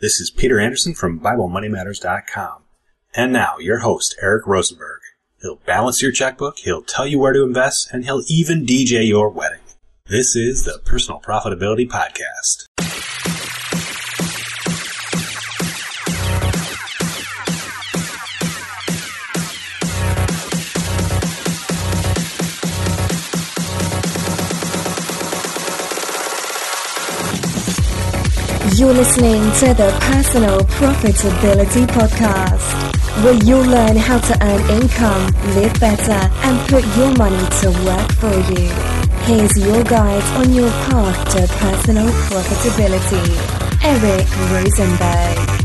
This is Peter Anderson from BibleMoneyMatters.com. And now, your host, Eric Rosenberg. He'll balance your checkbook, he'll tell you where to invest, and he'll even DJ your wedding. This is the Personal Profitability Podcast. You're listening to the Personal Profitability Podcast, where you'll learn how to earn income, live better, and put your money to work for you. Here's your guide on your path to personal profitability, Eric Rosenberg.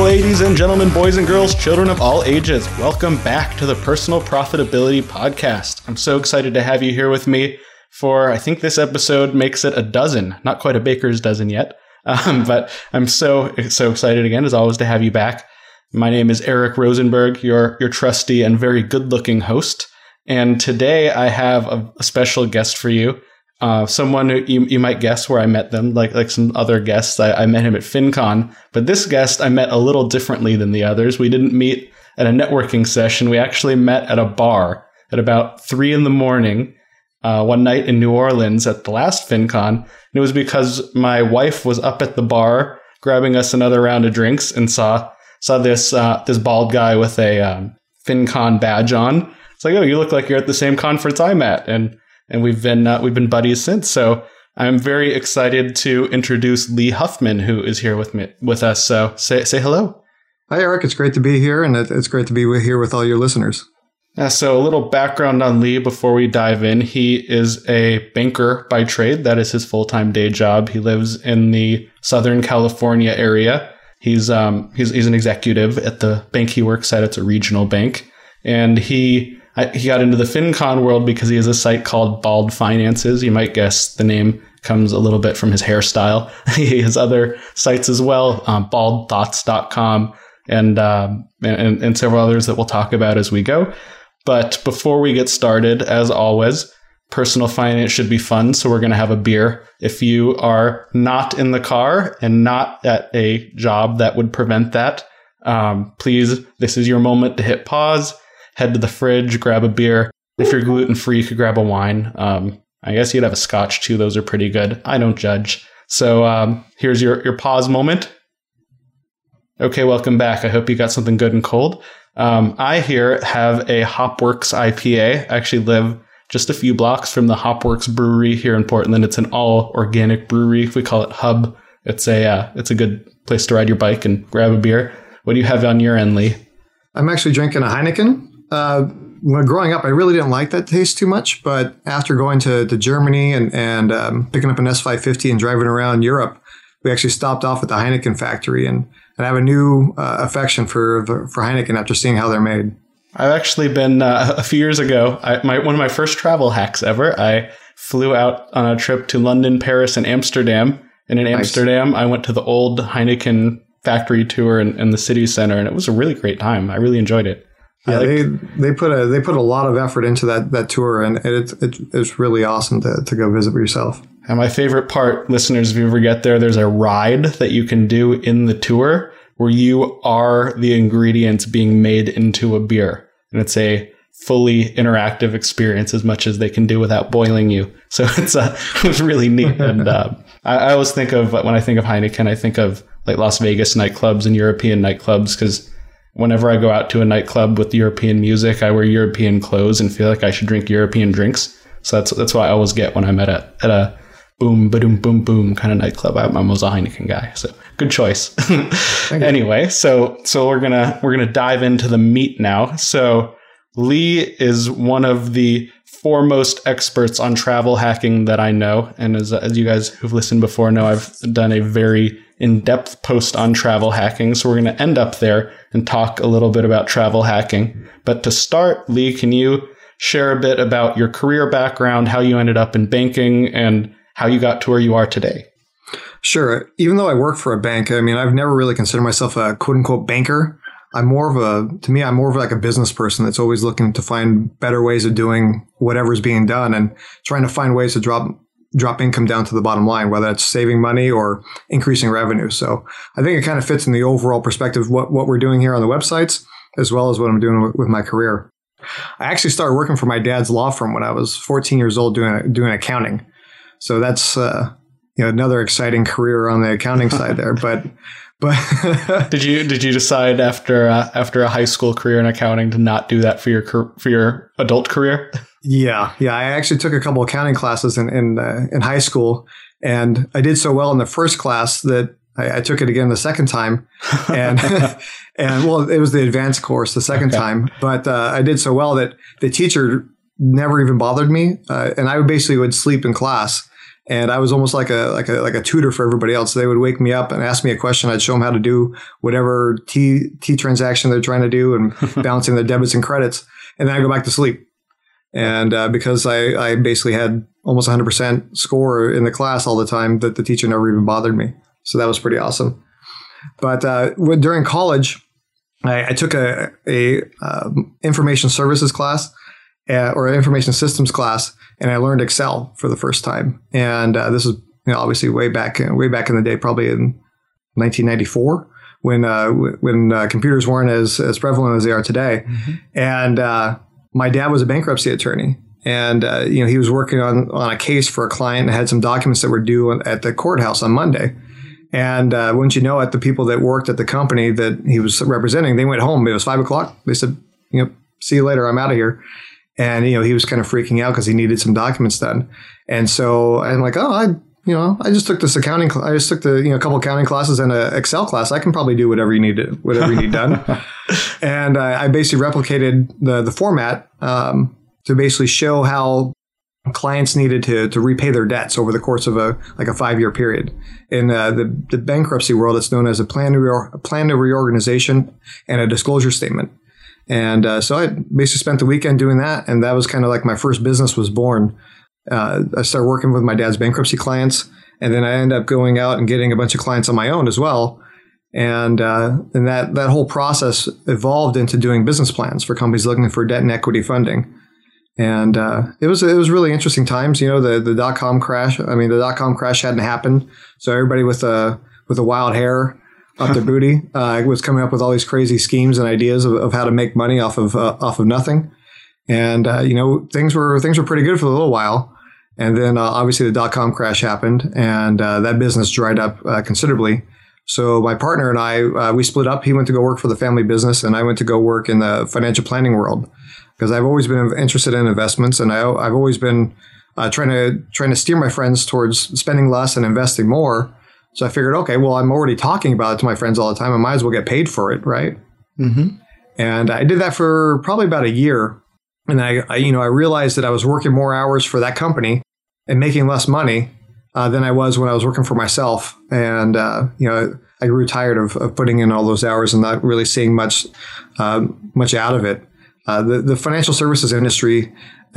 Ladies and gentlemen, boys and girls, children of all ages, welcome back to the Personal Profitability Podcast. I'm so excited to have you here with me for I think this episode makes it a dozen, not quite a baker's dozen yet. Um, but I'm so so excited again as always to have you back. My name is Eric Rosenberg, your your trusty and very good looking host. And today I have a, a special guest for you. Uh, someone who you, you might guess where I met them, like like some other guests. I, I met him at FinCon, but this guest I met a little differently than the others. We didn't meet at a networking session. We actually met at a bar at about three in the morning uh, one night in New Orleans at the last FinCon. And it was because my wife was up at the bar grabbing us another round of drinks and saw saw this uh, this bald guy with a um, FinCon badge on. It's like, oh, you look like you're at the same conference I'm at, and and we've been uh, we've been buddies since. So I'm very excited to introduce Lee Huffman, who is here with me with us. So say say hello. Hi, Eric. It's great to be here, and it's great to be here with all your listeners. Uh, so, a little background on Lee before we dive in. He is a banker by trade. That is his full time day job. He lives in the Southern California area. He's um he's he's an executive at the bank he works at. It's a regional bank, and he I, he got into the FinCon world because he has a site called Bald Finances. You might guess the name comes a little bit from his hairstyle. he has other sites as well, um, baldthoughts.com and, um, and and several others that we'll talk about as we go. But before we get started, as always, personal finance should be fun. So we're going to have a beer. If you are not in the car and not at a job that would prevent that, um, please, this is your moment to hit pause, head to the fridge, grab a beer. If you're gluten free, you could grab a wine. Um, I guess you'd have a scotch too. Those are pretty good. I don't judge. So um, here's your, your pause moment. Okay, welcome back. I hope you got something good and cold. Um, I here have a Hopworks IPA. I actually live just a few blocks from the Hopworks Brewery here in Portland. It's an all organic brewery. We call it Hub. It's a uh, it's a good place to ride your bike and grab a beer. What do you have on your end, Lee? I'm actually drinking a Heineken. Uh, when growing up, I really didn't like that taste too much, but after going to, to Germany and and um, picking up an S550 and driving around Europe, we actually stopped off at the Heineken factory and and I have a new uh, affection for for Heineken after seeing how they're made. I've actually been uh, a few years ago. I, my one of my first travel hacks ever. I flew out on a trip to London, Paris, and Amsterdam. And in nice. Amsterdam, I went to the old Heineken factory tour in, in, the city center, and it was a really great time. I really enjoyed it. Yeah, they they put a they put a lot of effort into that that tour, and it, it it's really awesome to, to go visit yourself. And my favorite part, listeners, if you ever get there, there's a ride that you can do in the tour where you are the ingredients being made into a beer. And it's a fully interactive experience as much as they can do without boiling you. So it's uh, it's really neat. And uh, I, I, always think of when I think of Heineken, I think of like Las Vegas nightclubs and European nightclubs because whenever I go out to a nightclub with European music, I wear European clothes and feel like I should drink European drinks. So that's that's what I always get when I'm at a at a boom, boom, boom, boom kind of nightclub. I'm, I'm a Heineken guy, so good choice. anyway, so so we're gonna we're gonna dive into the meat now. So Lee is one of the foremost experts on travel hacking that I know, and as as you guys who've listened before know, I've done a very in-depth post on travel hacking. So we're gonna end up there and talk a little bit about travel hacking. But to start, Lee, can you share a bit about your career background, how you ended up in banking, and how you got to where you are today. Sure. Even though I work for a bank, I mean, I've never really considered myself a quote unquote banker. I'm more of a, to me, I'm more of like a business person that's always looking to find better ways of doing whatever's being done and trying to find ways to drop drop income down to the bottom line, whether it's saving money or increasing revenue. So I think it kind of fits in the overall perspective what, what we're doing here on the websites, as well as what I'm doing with my career. I actually started working for my dad's law firm when I was 14 years old doing doing accounting. So that's uh, you know another exciting career on the accounting side there. But but did you did you decide after uh, after a high school career in accounting to not do that for your for your adult career? Yeah, yeah. I actually took a couple accounting classes in in, uh, in high school, and I did so well in the first class that I, I took it again the second time, and and well, it was the advanced course the second okay. time, but uh, I did so well that the teacher never even bothered me, uh, and I basically would sleep in class and I was almost like a like a like a tutor for everybody else. They would wake me up and ask me a question. I'd show them how to do whatever T T transaction they're trying to do and balancing their debits and credits, and then I go back to sleep. And uh, because I I basically had almost 100% score in the class all the time, that the teacher never even bothered me. So that was pretty awesome. But uh, during college, I, I took a, a um, information services class uh, or information systems class, and I learned Excel for the first time. And uh, this is you know, obviously way back way back in the day, probably in 1994 when uh, when uh, computers weren't as as prevalent as they are today. Mm-hmm. And uh, my dad was a bankruptcy attorney, and uh, you know he was working on on a case for a client and had some documents that were due at the courthouse on Monday. And uh, wouldn't you know it, the people that worked at the company that he was representing, they went home. It was five o'clock. They said, you know, see you later. I'm out of here and you know he was kind of freaking out because he needed some documents done. And so I'm like, oh, I you know I just took this accounting. Cl- I just took the you know a couple accounting classes and an Excel class. I can probably do whatever you need to, whatever you need done. and I, I basically replicated the the format um, to basically show how clients needed to, to repay their debts over the course of a like a five year period. In uh, the, the bankruptcy world, it's known as a plan to re- a plan to reorganization and a disclosure statement. And uh, so I basically spent the weekend doing that, and that was kind of like my first business was born. Uh, I started working with my dad's bankruptcy clients, and then I ended up going out and getting a bunch of clients on my own as well. And uh, and that that whole process evolved into doing business plans for companies looking for debt and equity funding. And uh, it was it was really interesting times. You know, the the dot com crash. I mean, the dot com crash hadn't happened, so everybody with a with a wild hair up their booty. Uh, was coming up with all these crazy schemes and ideas of, of how to make money off of uh, off of nothing. And uh, you know things were things were pretty good for a little while, and then uh, obviously the dot com crash happened, and uh, that business dried up uh, considerably. So my partner and I we split up. He went to go work for the family business, and I went to go work in the financial planning world because I've always been interested in investments, and I, I've always been trying to trying to steer my friends towards spending less and investing more so I figured, okay, well, I'm already talking about it to my friends all the time. I might as well get paid for it, right? Mm-hmm. And I did that for probably about a year. And I, I, you know, I realized that I was working more hours for that company and making less money uh, than I was when I was working for myself. And, uh, you know, I grew tired of, of, putting in all those hours and not really seeing much, uh, much out of it. Uh, the, the financial services industry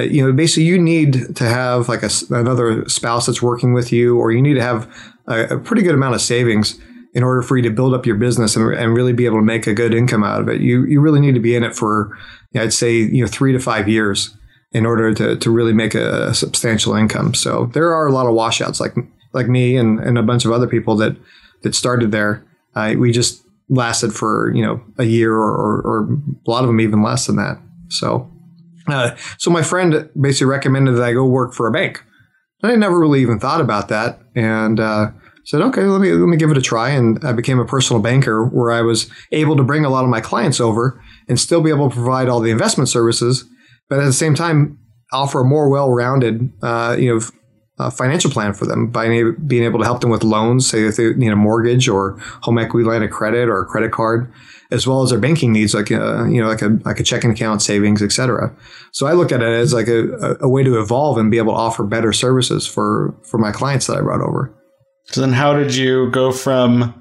you know, basically you need to have like a, another spouse that's working with you, or you need to have a, a, pretty good amount of savings in order for you to build up your business and, and, really be able to make a good income out of it. You you really need to be in it for, I'd say, you know, three to five years in order to, to really make a, a substantial income. So there are a lot of washouts like like me and, and a bunch of other people that that started there. Uh, we just lasted for you know a year or, or, or a lot of them even less than that. So uh, so my friend basically recommended that I go work for a bank. I never really even thought about that, and uh, said, "Okay, let me let me give it a try." And I became a personal banker, where I was able to bring a lot of my clients over and still be able to provide all the investment services, but at the same time offer a more well-rounded, uh, you know, uh, financial plan for them by being able to help them with loans, say if they need a mortgage or home equity line of credit or a credit card, as well as their banking needs, like a, uh, you know, like a like a checking account, savings, etc. So I look at it as like a, a way to evolve and be able to offer better services for for my clients that I brought over. So then, how did you go from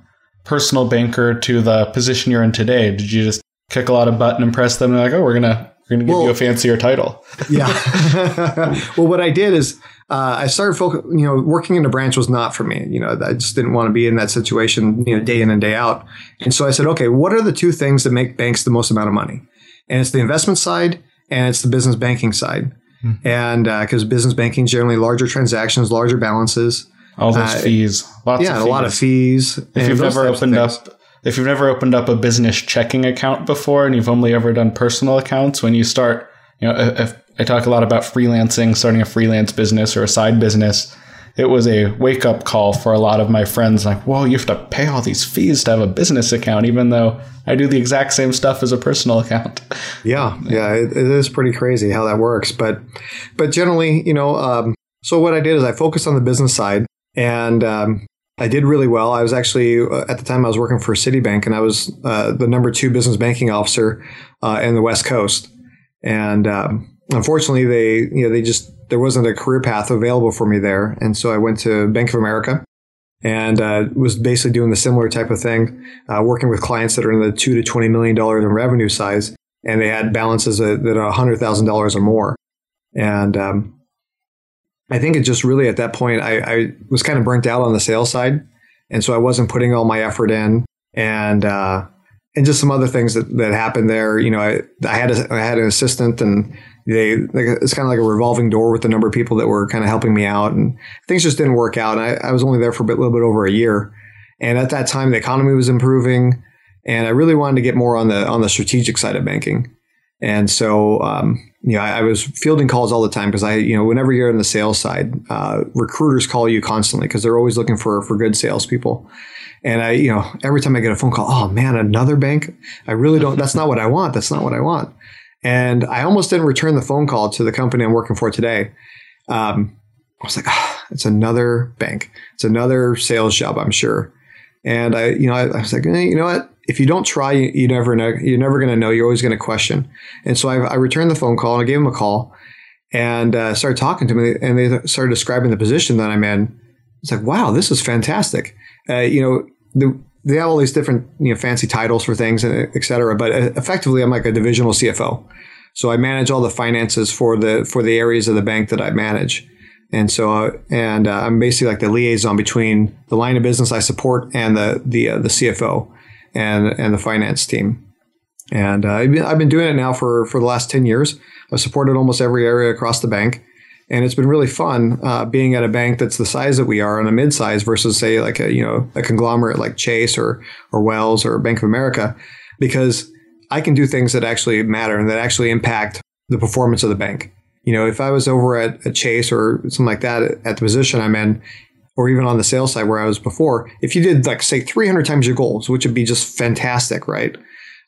personal banker to the position you're in today? Did you just kick a lot of butt and impress them? And like, oh, we're gonna we're gonna give well, you a fancier title. yeah. well, what I did is uh, I started, focus, you know, working in a branch was not for me. You know, I just didn't want to be in that situation, you know, day in and day out. And so I said, okay, what are the two things that make banks the most amount of money? And it's the investment side and it's the business banking side. mm-hmm. and because uh, business banking generally larger transactions, larger balances, all those uh, fees, lots yeah, of fees. a lot of fees. If you've never opened up, if you've never opened up a business checking account before, and you've only ever done personal accounts, when you start, you know, if I talk a lot about freelancing, starting a freelance business or a side business it was a wake up call for a lot of my friends like, whoa, you have to pay all these fees to have a business account, even though I do the exact same stuff as a personal account. Yeah, yeah, it, it is pretty crazy how that works. But, but generally, you know, um, so what I did is I focused on the business side and, um, I did really well. I was actually uh, at the time I was working for Citibank, and I was uh, the number two business banking officer uh, in the West Coast. And um, unfortunately, they you know they just there wasn't a career path available for me there. And so I went to Bank of America and uh, was basically doing the similar type of thing, uh, working with clients that are in the two to twenty million dollars in revenue size, and they had balances that are hundred thousand dollars or more. And um, I think it just really at that point I, I, was kind of burnt out on the sales side, and so I wasn't putting all my effort in, and uh, and just some other things that, that happened there. You know, I, I had a, I had an assistant and they it's kind of like a revolving door with the number of people that were kind of helping me out, and things just didn't work out. And I, I was only there for a bit, little bit over a year, and at that time the economy was improving, and I really wanted to get more on the on the strategic side of banking. And so, um, you know, I, I, was fielding calls all the time because I, you know, whenever you're on the sales side, uh, recruiters call you constantly because they're always looking for for good salespeople. And I, you know, every time I get a phone call, oh man, another bank. I really don't. That's not what I want. That's not what I want. And I almost didn't return the phone call to the company I'm working for today. Um, I was like, oh, it's another bank. It's another sales job, I'm sure. And I, you know, I, I was like, you know what? If you don't try, you, you never know. You're never going to know. You're always going to question. And so I, I, returned the phone call and I gave him a call and uh, started talking to me. And they started describing the position that I'm in. It's like, wow, this is fantastic. Uh, you know, the, they have all these different you know fancy titles for things and et cetera but uh, effectively i'm like a divisional cfo so i manage all the finances for the for the areas of the bank that i manage. And so uh, and uh, i'm basically like the liaison between the line of business i support and the the uh, the cfo and and the finance team. And uh, I've, been, I've been doing it now for for the last 10 years. I've supported almost every area across the bank and it's been really fun uh, being at a bank that's the size that we are on a mid-size versus say like a you know a conglomerate like Chase or or Wells or Bank of America because I can do things that actually matter and that actually impact the performance of the bank. You know, if I was over at a Chase or something like that at the position I'm in, or even on the sales side where I was before, if you did like say 300 times your goals, which would be just fantastic, right?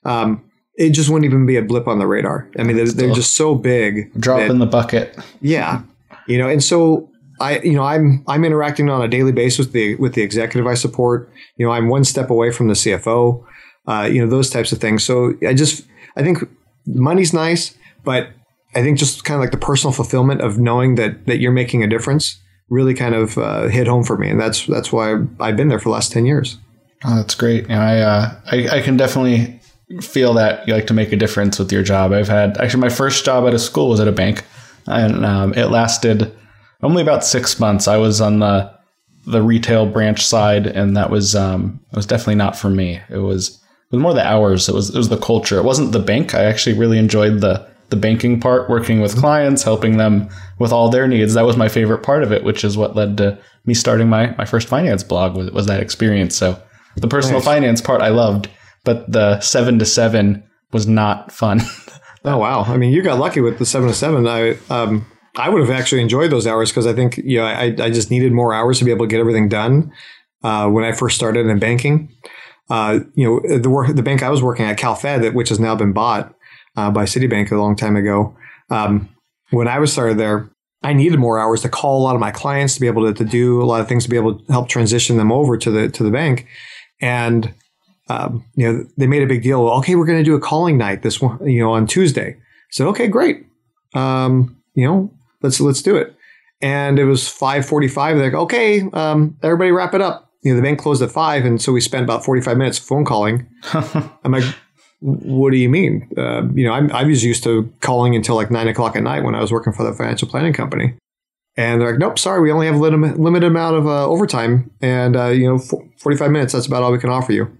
Um, it just wouldn't even be a blip on the radar. I mean, they're, they're just so big. Drop that, in the bucket. Yeah you know, and so I, you know, I'm I'm interacting on a daily basis with the with the executive I support. You know, I'm one step away from the CFO. Uh, you know, those types of things. So I just I think money's nice, but I think just kind of like the personal fulfillment of knowing that that you're making a difference really kind of uh, hit home for me, and that's that's why I've been there for the last ten years. Oh, that's great. You I, uh, I I can definitely feel that you like to make a difference with your job. I've had actually my first job at a school was at a bank and um, it lasted only about six months. I was on the the retail branch side, and that was um, it was definitely not for me. It was it was more the hours. It was it was the culture. It wasn't the bank. I actually really enjoyed the the banking part, working with clients, helping them with all their needs. That was my favorite part of it, which is what led to me starting my my first finance blog. Was, was that experience? So the personal nice. finance part I loved, but the seven to seven was not fun. Oh wow! I mean, you got lucky with the seven to seven. I um, I would have actually enjoyed those hours because I think you know I I just needed more hours to be able to get everything done uh, when I first started in banking. Uh, you know, the work the bank I was working at, CalFed, which has now been bought uh, by Citibank a long time ago. Um, when I was started there, I needed more hours to call a lot of my clients to be able to, to do a lot of things to be able to help transition them over to the to the bank, and um, you know, they made a big deal. Okay, we're going to do a calling night this one, you know, on Tuesday. So okay, great. Um, you know, let's let's do it. And it was five forty-five. They're like, okay, um, everybody wrap it up. You know, the bank closed at five, and so we spent about forty-five minutes phone calling. I'm like, what do you mean? Uh, you know, I'm, I was used to calling until like nine o'clock at night when I was working for the financial planning company. And they're like, nope, sorry, we only have a limited, limited amount of uh, overtime, and uh, you know, 45 minutes. That's about all we can offer you.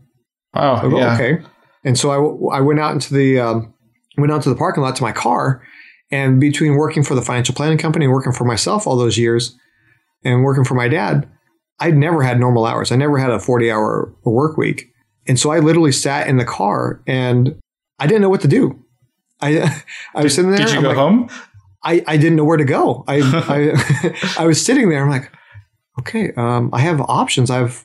Oh, yeah. okay. And so I, I went out into the um, went out to the parking lot to my car, And between working for the financial planning company and working for myself all those years and working for my dad, I'd never had normal hours. I never had a 40 hour work week. And so I literally sat in the car and I didn't know what to do. I, I was sitting there. Did you I'm go like, home? I, I didn't know where to go. I, I, I was sitting there. I'm like, okay, um, I have options. I have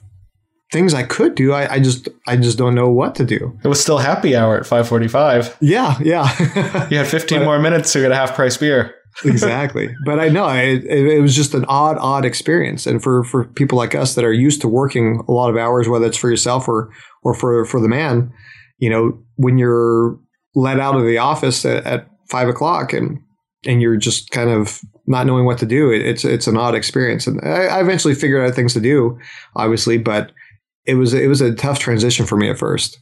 things I could do. I, I just, I just don't know what to do. It was still happy hour at 545. Yeah. Yeah. You had 15 But- more minutes to get a half price beer. exactly. But I know it, it, was just an odd, odd experience. And for, for people like us that are used to working a lot of hours, whether it's for yourself or, or for, for the man, you know, when you're let out of the office at, at five o'clock and, and you're just kind of not knowing what to do, it, it's, it's an odd experience. And I, I eventually figured out things to do, obviously, but it was, it was a tough transition for me at first.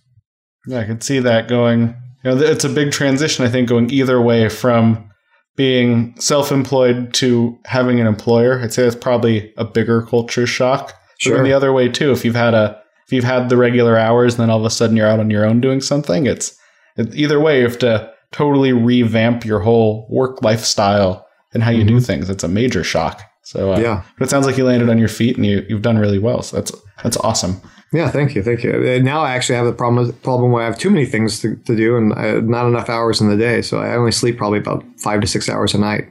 Yeah, I could see that going. You know, it's a big transition, I think, going either way from being self employed to having an employer. I'd say that's probably a bigger culture shock. But Sure. the other way too, if you've had a if you've had the regular hours and then all of a sudden you're out on your own doing something, it's it, either way you have to totally revamp your whole work lifestyle and how you do things. It's a major shock. So uh, Yeah. but it sounds like you landed on your feet and you you've done really well. So that's that's awesome. Yeah, thank you, thank you. Now I actually have a problem problem where I have too many things to, to do and I, not enough hours in the day. So I only sleep probably about five to six hours a night.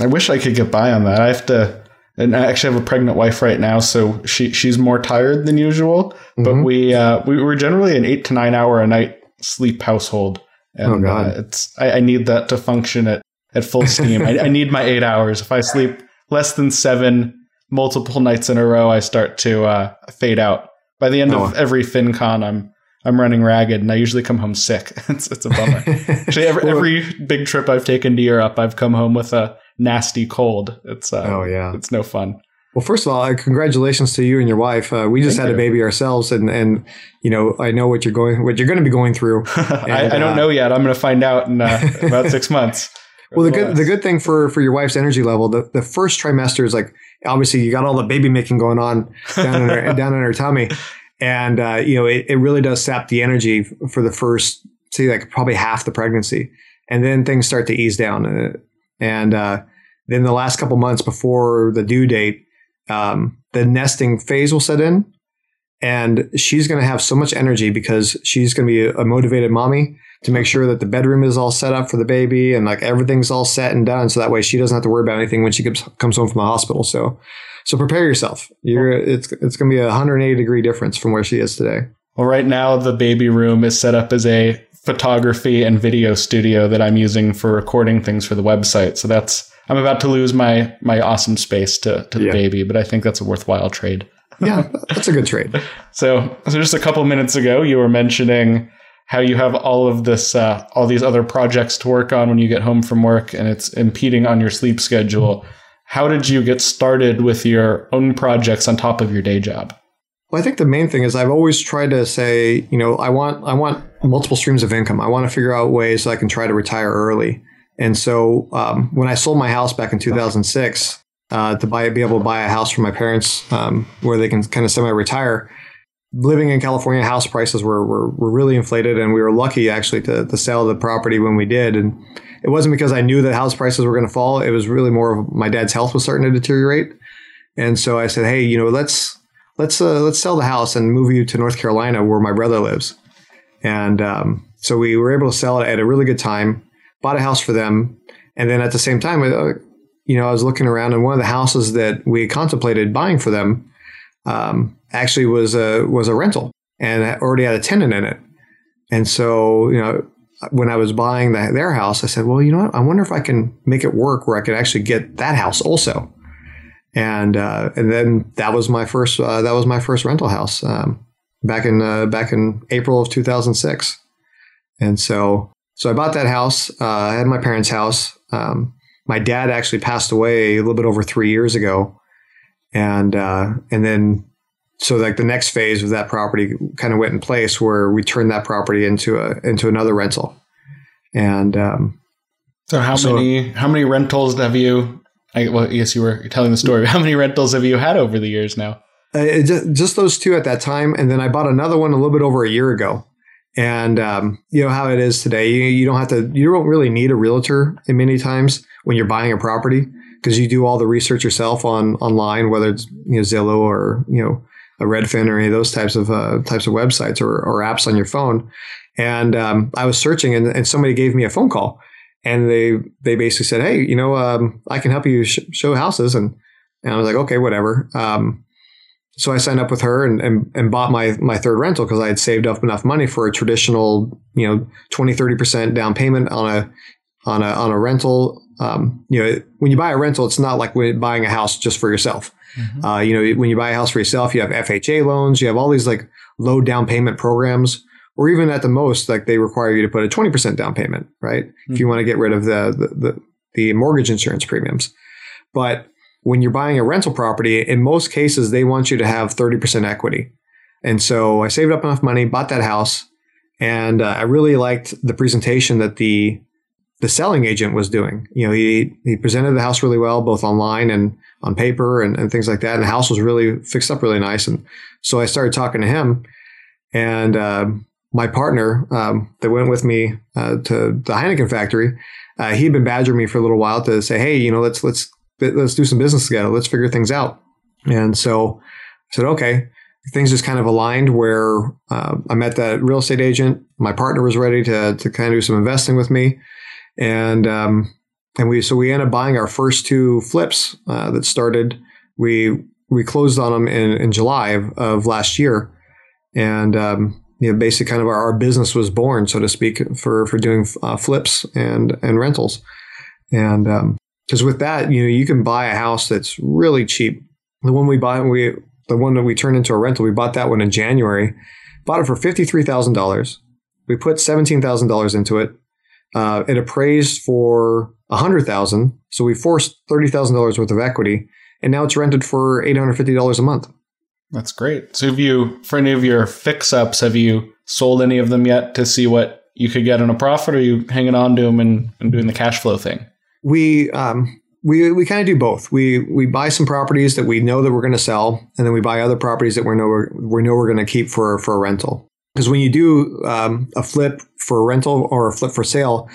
I wish I could get by on that. I have to, and I actually have a pregnant wife right now, so she she's more tired than usual. But Mhm. we uh, we were generally an eight to nine hour a night sleep household, and Oh, God. Uh, it's I, I need that to function at at full steam. I, I need my eight hours. If I sleep less than seven multiple nights in a row, I start to uh, fade out. By the end Oh. of every FinCon, I'm I'm running ragged, and I usually come home sick. it's it's a bummer. Actually, every, every big trip I've taken to Europe, I've come home with a nasty cold. It's uh, Oh, yeah. it's no fun. Well, first of all, uh, congratulations to you and your wife. Uh, we just Thank had a baby ourselves, and and you know I know what you're going what you're going to be going through. I, I uh, don't know yet. I'm going to find out in uh, about six months. Well, the good the good thing for for your wife's energy level, the, the first trimester is like obviously you got all the baby making going on down in her down in her tummy, and uh, you know it, it really does sap the energy for the first say like probably half the pregnancy, and then things start to ease down, uh, and uh, then the last couple months before the due date, um, the nesting phase will set in. And she's going to have so much energy because she's going to be a, motivated mommy to make sure that the bedroom is all set up for the baby and like everything's all set and done. So that way she doesn't have to worry about anything when she comes, comes home from the hospital. So, so prepare yourself. You're, it's, it's going to be a 180 degree difference from where she is today. Well, right now the baby room is set up as a photography and video studio that I'm using for recording things for the website. So that's I'm about to lose my my awesome space to to the Yeah. baby, but I think that's a worthwhile trade. Yeah, that's a good trade. So, so just a couple minutes ago, you were mentioning how you have all of this, uh, all these other projects to work on when you get home from work, and it's impeding on your sleep schedule. How did you get started with your own projects on top of your day job? Well, I think the main thing is I've always tried to say, you know, I want I want multiple streams of income. I want to figure out ways so I can try to retire early. And so um, when I sold my house back in 2006 uh, to buy be able to buy a house for my parents um, where they can kind of semi-retire, living in California, house prices were, were were really inflated, and we were lucky actually to to sell the property when we did. And it wasn't because I knew that house prices were going to fall. It was really more of my dad's health was starting to deteriorate. And so I said, hey, you know, let's let's uh, let's sell the house and move you to North Carolina where my brother lives. And um, so we were able to sell it at a really good time. Bought a house for them, and then at the same time, uh, you know, I was looking around, and one of the houses that we contemplated buying for them um, actually was a was a rental and already had a tenant in it. And so, you know, when I was buying the, their house, I said, well, you know what? I wonder if I can make it work where I could actually get that house also and uh, and then that was my first uh, that was my first rental house um, back in uh, back in April of 2006, and so so I bought that house. Uh, I had my parents' house. Um, my dad actually passed away a little bit over three years ago, and uh, and then so like the next phase of that property kind of went in place where we turned that property into a into another rental, and um, So how So- many how many rentals have you? I, well, yes, you were telling the story. How many rentals have you had over the years now? Uh, it ju- just those two at that time, and then I bought another one a little bit over a year ago, And um, you know how it is today. You, you don't have to. You don't really need a realtor in many times when you're buying a property because you do all the research yourself on online, whether it's you know Zillow or you know a Redfin or any of those types of uh, types of websites or, or apps on your phone. And um, I was searching, and, and somebody gave me a phone call, and they they basically said, "Hey, you know, um, I can help you sh- show houses," and and I was like, "Okay, whatever." Um, so I signed up with her and, and, and bought my, my third rental because I had saved up enough money for a traditional, you know, 20, 30% down payment on a, on a, on a rental. Um, you know, when you buy a rental, it's not like buying a house just for yourself. Mm-hmm. Uh, you know, when you buy a house for yourself, you have FHA loans, you have all these like low down payment programs, or even at the most, like they require you to put a 20% down payment, right? Mm-hmm. If you want to get rid of the, the, the, the mortgage insurance premiums. But when you're buying a rental property, in most cases, they want you to have 30% equity. And so I saved up enough money, bought that house, and uh, I really liked the presentation that the the selling agent was doing. You know, he he presented the house really well, both online and on paper and, and things like that. And the house was really fixed up really nice. And so I started talking to him, and uh, my partner um, that went with me uh, to the Heineken factory, uh, he'd been badgering me for a little while to say, hey, you know, let's let's let's do some business together. Let's figure things out. And so I said, okay. Things just kind of aligned where uh, I met that real estate agent. My partner was ready to, to kind of do some investing with me. And, um, and we, so we ended up buying our first two flips uh, that started. We, we closed on them in, in July of, of last year. And, um, you know, basically kind of our, our, business was born, so to speak, for, for doing uh, flips and, and rentals. And, um, because with that, you know, you can buy a house that's really cheap. The one we bought, we the one that we turned into a rental, we bought that one in January. Bought it for fifty three thousand dollars. We put seventeen thousand dollars into it. Uh, it appraised for a hundred thousand, so we forced thirty thousand dollars worth of equity, and now it's rented for eight hundred fifty dollars a month. That's great. So, have you, for any of your fix ups, have you sold any of them yet to see what you could get on a profit, or are you hanging on to them and, and doing the cash flow thing? we um, we we kind of do both. We we buy some properties that we know that we're going to sell, and then we buy other properties that we know we're, we know we're going to keep for for a rental. Because when you do um, a flip for a rental or a flip for sale,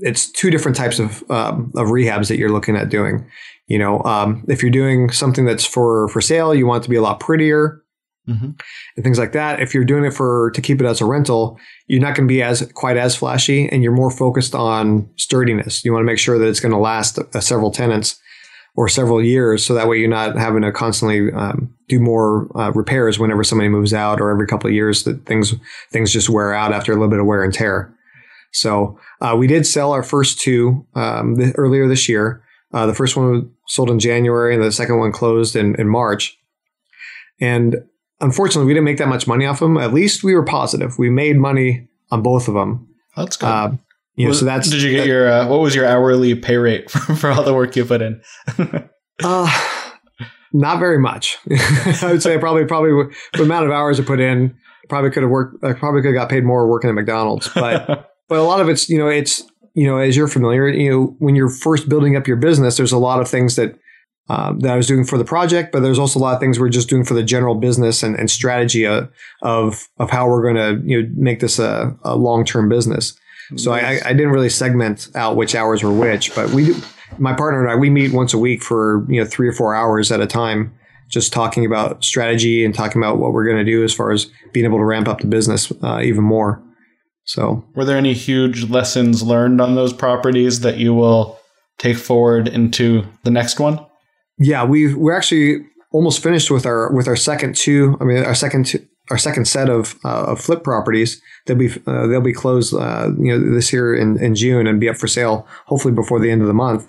it's two different types of um, of rehabs that you're looking at doing. You know, um, if you're doing something that's for for sale, you want it to be a lot prettier mm-hmm. and things like that. If you're doing it for to keep it as a rental, you're not going to be as quite as flashy, and you're more focused on sturdiness. You want to make sure that it's going to last uh, several tenants or several years, so that way you're not having to constantly um, do more uh, repairs whenever somebody moves out, or every couple of years that things things just wear out after a little bit of wear and tear. So uh, we did sell our first two um, th- earlier this year. Uh, the first one sold in January, and the second one closed in, in March. And unfortunately, we didn't make that much money off them. At least we were positive. We made money on both of them. That's good. You know, so that's. Did you get that, your uh, what was your hourly pay rate for, for all the work you put in? uh, not very much. I would say probably probably the amount of hours I put in probably could have worked. I probably could have got paid more working at McDonald's, but but a lot of it's you know it's you know as you're familiar you know when you're first building up your business, there's a lot of things that um, that I was doing for the project, but there's also a lot of things we're just doing for the general business and, and strategy of, uh, of, of how we're going to you know make this a, a long term business. So I, I, didn't really segment out which hours were which, but we, my partner and I, we meet once a week for you know three or four hours at a time, just talking about strategy and talking about what we're going to do as far as being able to ramp up the business uh, even more. So, were there any huge lessons learned on those properties that you will take forward into the next one? yeah, we we're actually almost finished with our with our second two. I mean, our second two, our second set of, uh, of flip properties. They'll be uh, they'll be closed, uh, you know, this year in, in June and be up for sale hopefully before the end of the month.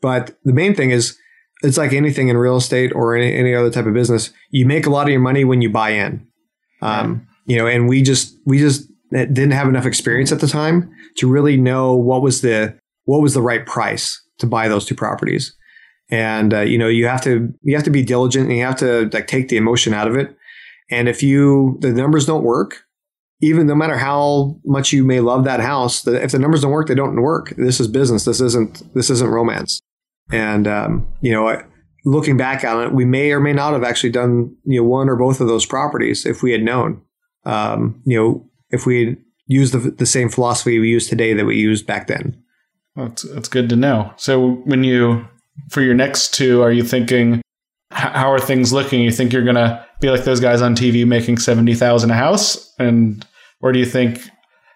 But the main thing is, it's like anything in real estate or any, any other type of business. You make a lot of your money when you buy in. Um, you know, and we just we just didn't have enough experience at the time to really know what was the what was the right price to buy those two properties and uh, you know you have to you have to be diligent and you have to like take the emotion out of it and if you the numbers don't work even no matter how much you may love that house if the numbers don't work they don't work this is business this isn't this isn't romance and um, you know looking back on it we may or may not have actually done you know one or both of those properties if we had known um, you know if we used the, the same philosophy we use today that we used back then. That's, that's good to know. So when you, for your next two, are you thinking, how are things looking? You think you're going to be like those guys on TV making 70,000 a house? And, or do you think,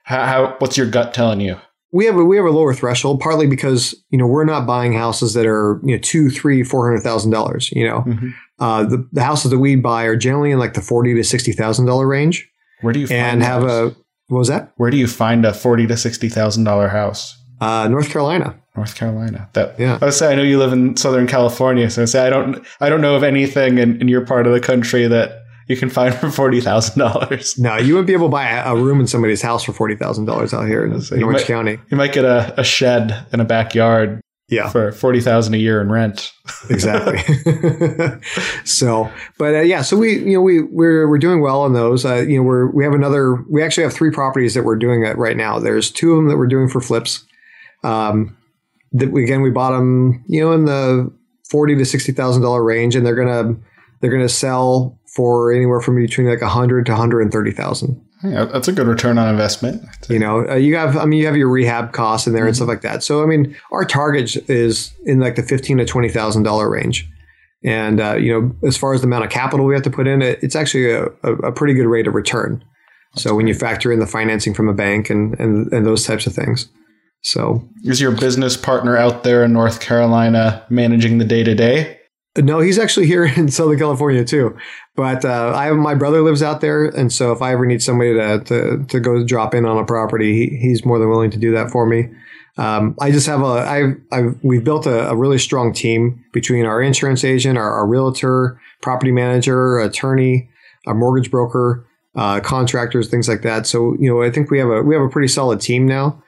how, how, what's your gut telling you? We have a, we have a lower threshold, partly because you know we're not buying houses that are you know two, three, four hundred thousand dollars. You know, mm-hmm. uh, the the houses that we buy are generally in like the forty to sixty thousand dollar range. Where do you and have a what was that? Where do you find a forty to sixty thousand dollar house? Uh, North Carolina. North Carolina. That yeah. I would say I know you live in Southern California, so I say I don't I don't know of anything in, in your part of the country that you can find for forty thousand dollars. No, you wouldn't be able to buy a, room in somebody's house for forty thousand dollars out here in, so in Orange might, County. You might get a, a shed in a backyard. Yeah. for forty thousand a year in rent. exactly. so, but uh, yeah, so we you know we we're we're doing well on those. Uh, you know, we're we have another. We actually have three properties that we're doing right now. There's two of them that we're doing for flips. Um, that we, again we bought them you know in the forty to sixty thousand dollar range, and they're gonna they're gonna sell for anywhere from between like a hundred to hundred and thirty thousand. Yeah, that's a good return on investment. You know, uh, you have, I mean, you have your rehab costs in there mm-hmm. and stuff like that. So, I mean, our target is in like the fifteen to twenty thousand dollar range. And uh, you know, as far as the amount of capital we have to put in, it, it's actually a, a, a, pretty good rate of return. That's so great. when you factor in the financing from a bank and, and and those types of things. So, is your business partner out there in North Carolina managing the day to day? No, he's actually here in Southern California too. But uh, I have my brother lives out there, and so if I ever need somebody to to, to go drop in on a property, he, he's more than willing to do that for me. Um, I just have a I I've we've built a, a, really strong team between our insurance agent, our, our realtor, property manager, attorney, a mortgage broker, uh, contractors, things like that. So you know, I think we have a we have a pretty solid team now,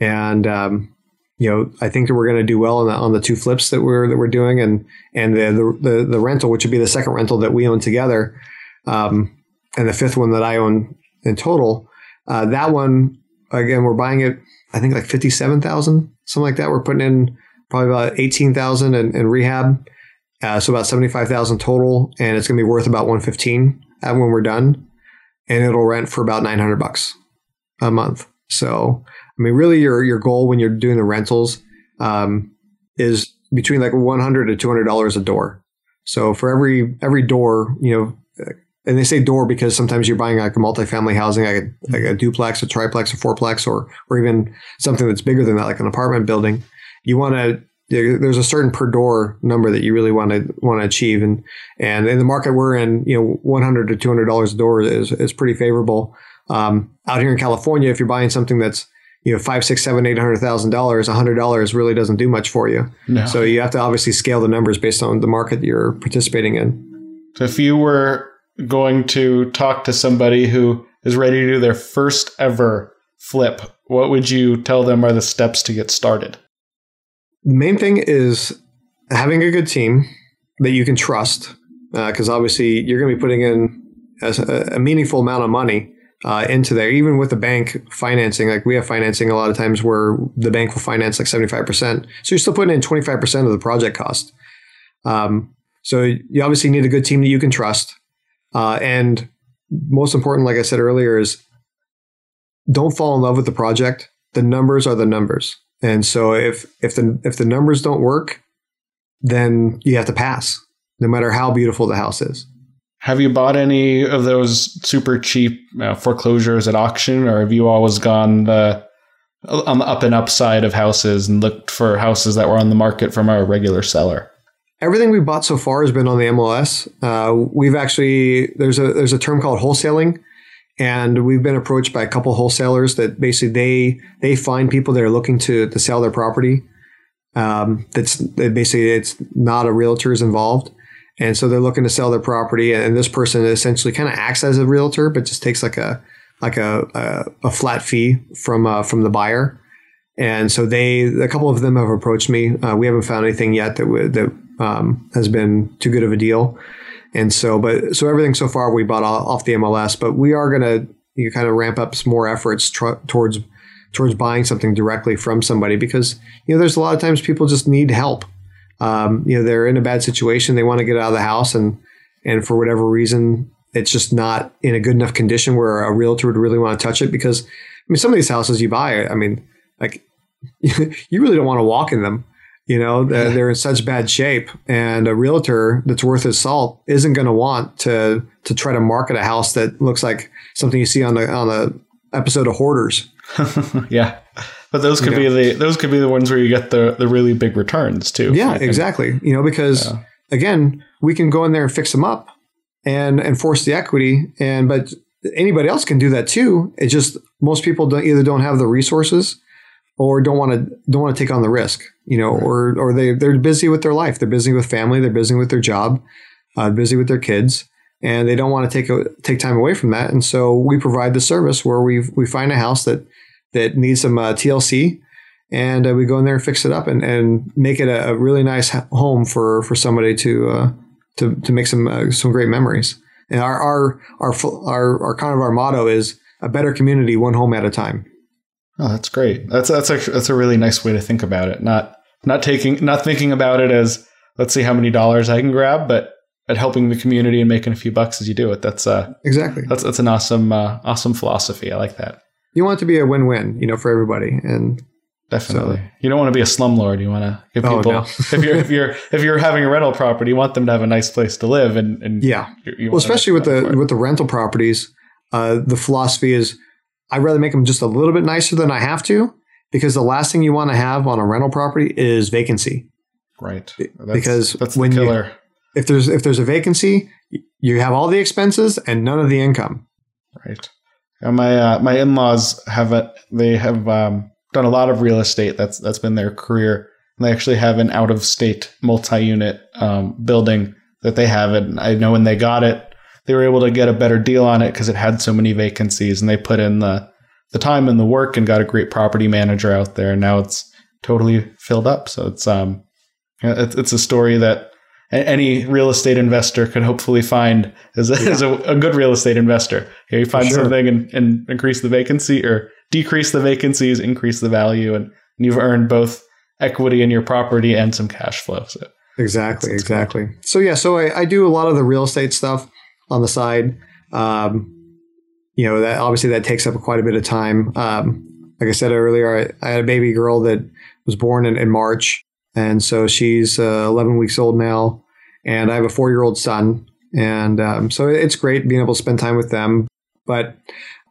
and um, you know, I think that we're going to do well on the, on the two flips that we're that we're doing, and and the, the the rental, which would be the second rental that we own together, um, and the fifth one that I own in total. Uh, that one again, we're buying it. I think like fifty seven thousand, something like that. We're putting in probably about eighteen thousand in, in rehab, uh, so about seventy five thousand total, and it's going to be worth about one fifteen when we're done, and it'll rent for about nine hundred bucks a month. So I mean, really, your your goal when you're doing the rentals um, is between like 100 to 200 dollars a door. So for every every door, you know, and they say door because sometimes you're buying like a multifamily housing, like a, like a duplex, a triplex, a fourplex, or or even something that's bigger than that, like an apartment building. You want to there's a certain per door number that you really want to want to achieve, and and in the market we're in, you know, 100 to 200 dollars a door is is pretty favorable. Um, out here in California, if you're buying something that's you know five, six, seven, eight hundred thousand dollars, a hundred dollars really doesn't do much for you. No. So you have to obviously scale the numbers based on the market you're participating in. So if you were going to talk to somebody who is ready to do their first ever flip, what would you tell them are the steps to get started? The main thing is having a good team that you can trust, because uh, obviously you're going to be putting in a, a meaningful amount of money uh, into there. Even with the bank financing, like we have financing a lot of times where the bank will finance like 75%. So you're still putting in 25% of the project cost. Um, so you obviously need a good team that you can trust. Uh, and most important, like I said earlier, is don't fall in love with the project. The numbers are the numbers. And so if if the if the numbers don't work, then you have to pass, no matter how beautiful the house is. Have you bought any of those super cheap uh, foreclosures at auction, or have you always gone the on the up and up side of houses and looked for houses that were on the market from a regular seller? Everything we bought so far has been on the MLS. Uh, we've actually there's a there's a term called wholesaling, and we've been approached by a couple wholesalers that basically they they find people that are looking to to sell their property. Um, that's basically it's not a realtor is involved and so they're looking to sell their property, and this person essentially kind of acts as a realtor, but just takes like a like a a, a flat fee from uh, from the buyer. And so they, a couple of them have approached me. Uh, we haven't found anything yet that that um, has been too good of a deal. And so, but so everything so far we bought off the MLS, but we are going to you kind of ramp up some more efforts tr- towards towards buying something directly from somebody because you know there's a lot of times people just need help um, you know, they're in a bad situation. They want to get out of the house, and and for whatever reason, it's just not in a good enough condition where a realtor would really want to touch it because I mean some of these houses you buy, I mean, like you really don't want to walk in them. You know, they're, they're in such bad shape, and a realtor that's worth his salt isn't going to want to to try to market a house that looks like something you see on the on the episode of Hoarders. yeah, but those could You be the those could be the ones where you get the the really big returns too. Yeah, exactly. You know, because Yeah. again, we can go in there and fix them up and and force the equity, and but anybody else can do that too. It just most people don't either don't have the resources or don't want to don't want to take on the risk. You know, or or they they're busy with their life. They're busy with family. They're busy with their job. Uh, busy with their kids. And they don't want to take a, take time away from that, and so we provide the service where we we find a house that that needs some uh, TLC, and uh, we go in there and fix it up and, and make it a, a really nice home for for somebody to uh, to to make some uh, some great memories. And our our our our our kind of our motto is a better community, one home at a time. Oh, that's great. That's that's actually that's a really nice way to think about it. Not not taking not thinking about it as let's see how many dollars I can grab, but at helping the community and making a few bucks as you do it. That's uh Exactly. that's that's an awesome uh, awesome philosophy. I like that. You want it to be a win win, you know, for everybody. And Definitely. you don't want to be a slumlord. You want to give Oh, people no. if you're if you're if you're having a rental property, you want them to have a nice place to live and and yeah, you- you well, especially with the it. with the rental properties, uh, the philosophy is I'd rather make them just a little bit nicer than I have to, because the last thing you want to have on a rental property is vacancy. right That's- because that's when you- If there's if there's a vacancy, you have all the expenses and none of the income. Right. And my uh, my in laws have a, they have um, done a lot of real estate. That's that's been their career. And they actually have an out of state multi unit um, building that they have. And I know when they got it, they were able to get a better deal on it because it had so many vacancies. And they put in the the time and the work and got a great property manager out there. And now it's totally filled up. So it's um it's, it's a story that any real estate investor could hopefully find as a, as a, a good real estate investor. You, know, you find sure. something and, and increase the vacancy or decrease the vacancies, increase the value, and, you've earned both equity in your property and some cash flow. So Exactly, That's- that's exactly. So yeah, so I, I do a lot of the real estate stuff on the side. Um, you know, that obviously that takes up quite a bit of time. Um, like I said earlier, I, I had a baby girl that was born in, in March, and so she's uh, 11 weeks old now, and I have a four year old son, and um, so it's great being able to spend time with them. But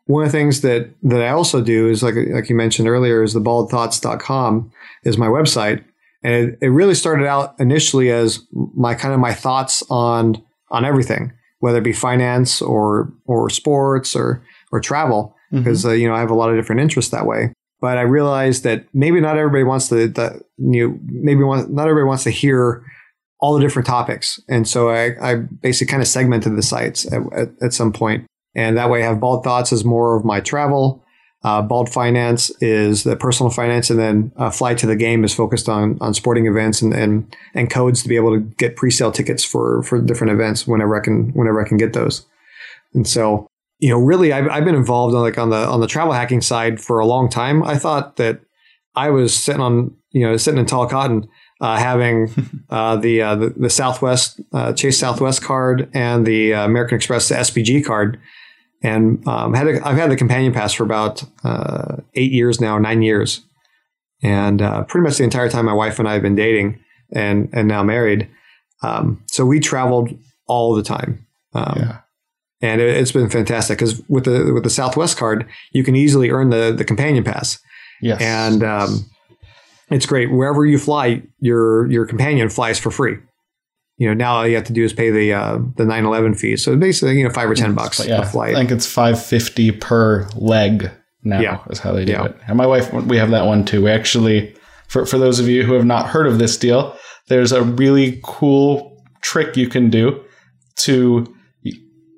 one of the things that that I also do is like like you mentioned earlier is the baldthoughts.com is my website. And it, it really started out initially as my kind of my thoughts on on everything whether it be finance or or sports or or travel. Because uh, you know I have a lot of different interests that way but I realized that maybe not everybody wants to that you know, maybe want, not everybody wants to hear all the different topics. And so I, I basically kind of segmented the sites at, at, at some point. And that way I have bald thoughts as more of my travel. Uh, Bald Finance is the personal finance, and then uh, Flight to the Game is focused on on sporting events and, and and codes to be able to get pre-sale tickets for for different events whenever I can whenever I can get those. And so, you know, really, I've, I've been involved on like on the on the travel hacking side for a long time. I thought that I was sitting on you know sitting in tall cotton, uh, having uh, the, uh, the the Southwest uh, Chase Southwest card and the uh, American Express SPG card and um, had a, I've had the companion pass for about uh, eight years now, nine years, and uh, pretty much the entire time my wife and I have been dating and and now married. Um, so we traveled all the time, um, yeah, and it, it's been fantastic because with the with the Southwest card, you can easily earn the the companion pass, yes, and um, it's great wherever you fly, your your companion flies for free. You know, now all you have to do is pay the uh, the nine eleven fee. So basically, you know, five or ten bucks yeah, a flight. I think it's five fifty per leg now. Yeah. is how they do Yeah. it. And my wife, we have that one too. We actually, for for those of you who have not heard of this deal, there's a really cool trick you can do to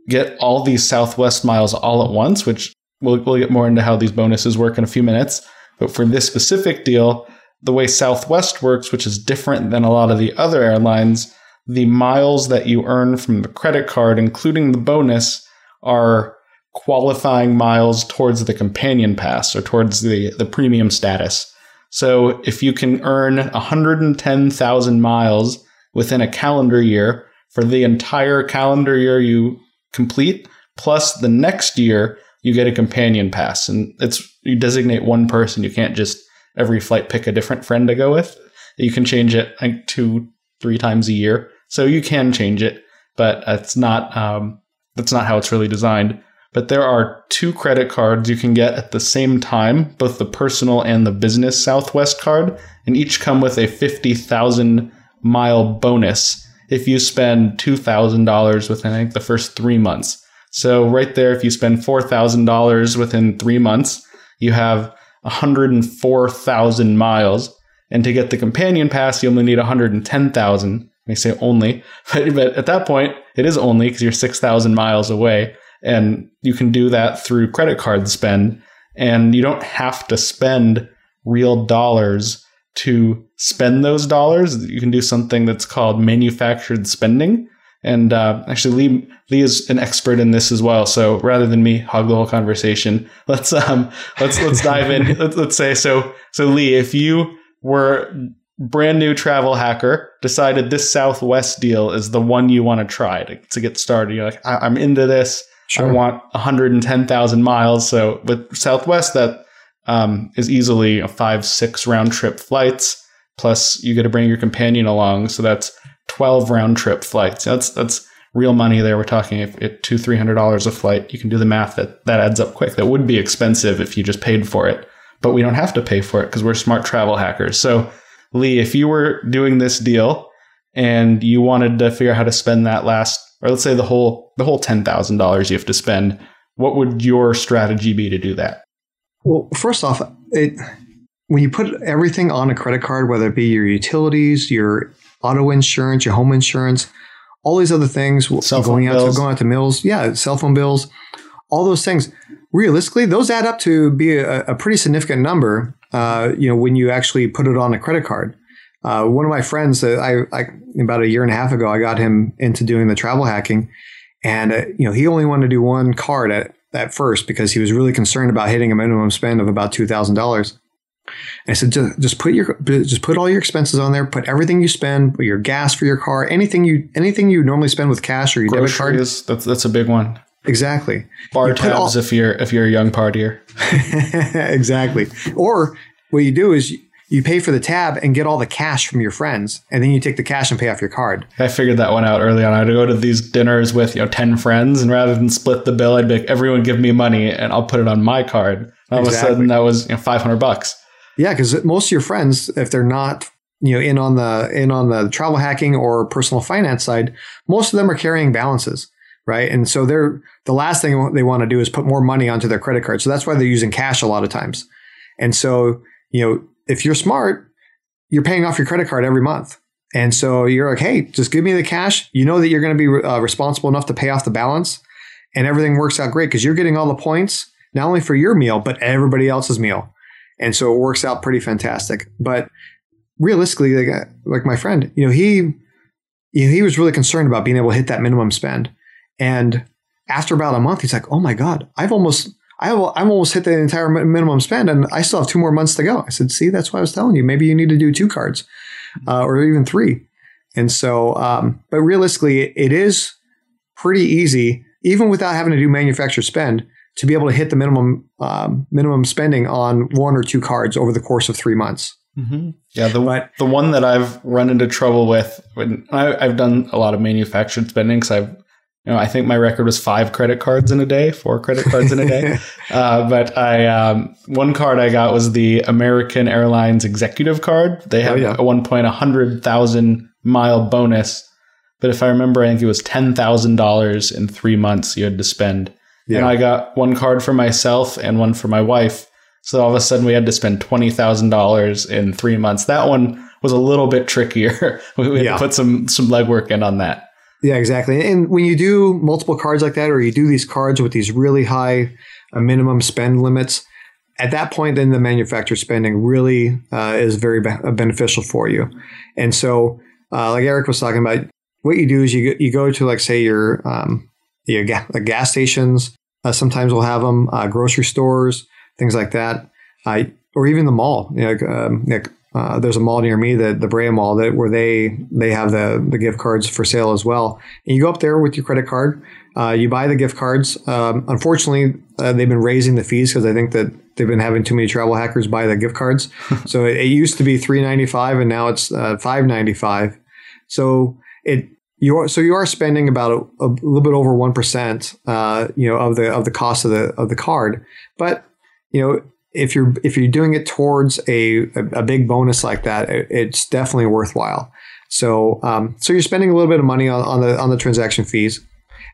get all these Southwest miles all at once. Which we'll we'll get more into how these bonuses work in a few minutes. But for this specific deal, the way Southwest works, which is different than a lot of the other airlines, the miles that you earn from the credit card, including the bonus, are qualifying miles towards the companion pass or towards the, the premium status. So if you can earn 110,000 miles within a calendar year for the entire calendar year you complete. Plus, the next year you get a companion pass, and it's you designate one person. You can't just every flight pick a different friend to go with. You can change it like two, three times a year, so you can change it, but it's not um, that's not how it's really designed. But there are two credit cards you can get at the same time, both the personal and the business Southwest card, and each come with a fifty thousand mile bonus if you spend $2,000 within, I think, the first three months. So, right there, if you spend $4,000 within three months, you have 104,000 miles. And to get the companion pass, you only need 110,000. I say only, but, but at that point, it is only because you're 6,000 miles away. And you can do that through credit card spend. And you don't have to spend real dollars to spend those dollars. You can do something that's called manufactured spending. And uh, actually, Lee Lee is an expert in this as well. So rather than me hog the whole conversation, let's um let's let's dive in. Let's, let's say so. So Lee, if you were brand new travel hacker, decided this Southwest deal is the one you want to try to, to get started. You're like, I, am into this. Sure. I want 110,000 miles. So with Southwest, that um, is easily a five, six round trip flights. Plus, you get to bring your companion along, so that's twelve round trip flights. That's that's real money there. We're talking if two, three hundred dollars a flight. You can do the math. That that adds up quick. That would be expensive if you just paid for it, but we don't have to pay for it because we're smart travel hackers. So, Lee, if you were doing this deal and you wanted to figure out how to spend that last, or let's say the whole the whole ten thousand dollars you have to spend, what would your strategy be to do that? Well, first off, it when you put everything on a credit card, whether it be your utilities, your auto insurance, your home insurance, all these other things, cell going out bills. to going out to mills, yeah, cell phone bills, all those things. Realistically, those add up to be a, a pretty significant number. Uh, you know, when you actually put it on a credit card. Uh, one of my friends, uh, I, I, about a year and a half ago, I got him into doing the travel hacking, and uh, you know, he only wanted to do one card at at first because he was really concerned about hitting a minimum spend of about two thousand dollars. I said, just, just put your just put all your expenses on there. Put everything you spend, your gas for your car, anything you anything you normally spend with cash or your Groceries, debit card. That's that's a big one. Exactly. Bar tabs all, if you're if you're a young partier. exactly. Or what you do is you pay for the tab and get all the cash from your friends, and then you take the cash and pay off your card. I figured that one out early on. I'd go to these dinners with you know ten friends, and rather than split the bill, I'd be like, everyone give me money, and I'll put it on my card. all exactly. of a sudden, that was you know, five hundred bucks. Yeah, because most of your friends, if they're not you know in on the in on the travel hacking or personal finance side, most of them are carrying balances right? And so they're the last thing they want to do is put more money onto their credit card. So that's why they're using cash a lot of times. And so, you know, if you're smart, you're paying off your credit card every month. And so you're like, hey, just give me the cash. You know that you're going to be uh, responsible enough to pay off the balance, and everything works out great because you're getting all the points, not only for your meal, but everybody else's meal. And so it works out pretty fantastic. But realistically, like, uh, like my friend, you know, he, you know, he was really concerned about being able to hit that minimum spend. And after about a month, he's like, oh my God, I've almost I will, I'm almost hit the entire minimum spend and I still have two more months to go. I said, see, that's why I was telling you. Maybe you need to do two cards uh, or even three. And so, um, but realistically, it is pretty easy, even without having to do manufacturer spend, to be able to hit the minimum um, minimum spending on one or two cards over the course of three months. Mm-hmm. Yeah, the but, the one that I've run into trouble with when I, have done a lot of manufactured spending because I've you know, I think my record was five credit cards in a day, four credit cards in a day. uh, but I, um, one card I got was the American Airlines executive card. They have oh, yeah. a one point a hundred thousand mile bonus. But if I remember, I think it was ten thousand dollars in three months you had to spend. Yeah. And I got one card for myself and one for my wife. So all of a sudden we had to spend twenty thousand dollars in three months. That one was a little bit trickier. we had yeah. to put some some legwork in on that. Yeah, exactly. And when you do multiple cards like that, or you do these cards with these really high uh, minimum spend limits, at that point, then the manufacturer spending really uh, is very be- uh, beneficial for you. And so, uh, like Eric was talking about, what you do is you you go to like say your um, your ga- like gas stations. Uh, sometimes we'll have them, uh, grocery stores, things like that, or even the mall. You know, um, like uh, there's a mall near me, the the Brea Mall, that where they they have the the gift cards for sale as well. And you go up there with your credit card, Uh, you buy the gift cards. Um, unfortunately, uh, they've been raising the fees because I think that they've been having too many travel hackers buy the gift cards. so it, it, used to be three ninety five, and now it's uh, five ninety five. So it you are so you are spending about a, a little bit over one percent, uh, you know, of the of the cost of the of the card. But you know, if you're if you're doing it towards a a, big bonus like that, it, it's definitely worthwhile. So um, so you're spending a little bit of money on, on the on the transaction fees,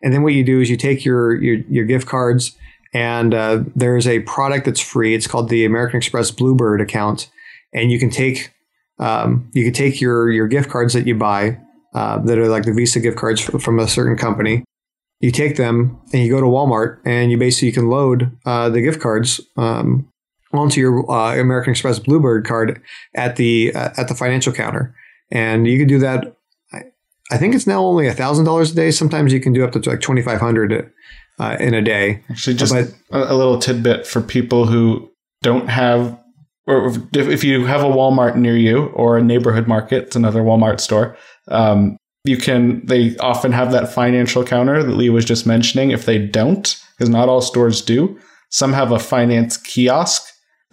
and then what you do is you take your your, your gift cards, and uh, there's a product that's free. It's called the American Express Bluebird account, and you can take um, you can take your your gift cards that you buy uh, that are like the Visa gift cards from a certain company. You take them and you go to Walmart and you basically you can load uh, the gift cards um, onto your uh, American Express Bluebird card at the uh, at the financial counter, and you can do that. I, I think it's now only thousand dollars a day. Sometimes you can do up to like twenty five hundred uh, in a day. Actually, just but, a little tidbit for people who don't have, or if you have a Walmart near you or a neighborhood market, it's another Walmart store. Um, you can they often have that financial counter that Lee was just mentioning. If they don't, because not all stores do, some have a finance kiosk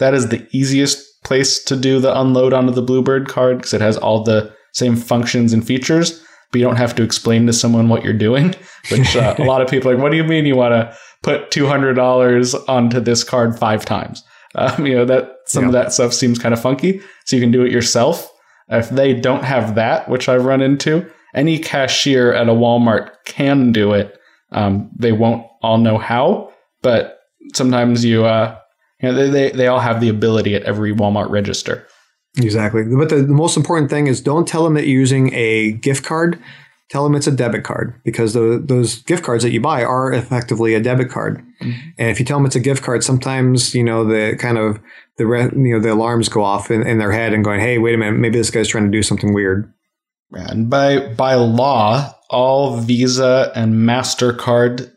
that is the easiest place to do the unload onto the Bluebird card because it has all the same functions and features, but you don't have to explain to someone what you're doing. Which uh, a lot of people are like, what do you mean you want to put two hundred dollars onto this card five times? Um, you know that some yeah. of that stuff seems kind of funky, so you can do it yourself. If they don't have that, which I've run into, any cashier at a Walmart can do it. Um, they won't all know how, but sometimes you uh, you know, they, they, they all have the ability at every Walmart register. Exactly. But the, the most important thing is don't tell them that you're using a gift card. Tell them it's a debit card because the, those gift cards that you buy are effectively a debit card. Mm-hmm. And if you tell them it's a gift card, sometimes, you know, the kind of the, you know, the alarms go off in, in their head and going, Hey, wait a minute. Maybe this guy's trying to do something weird. And by, by law, all Visa and MasterCard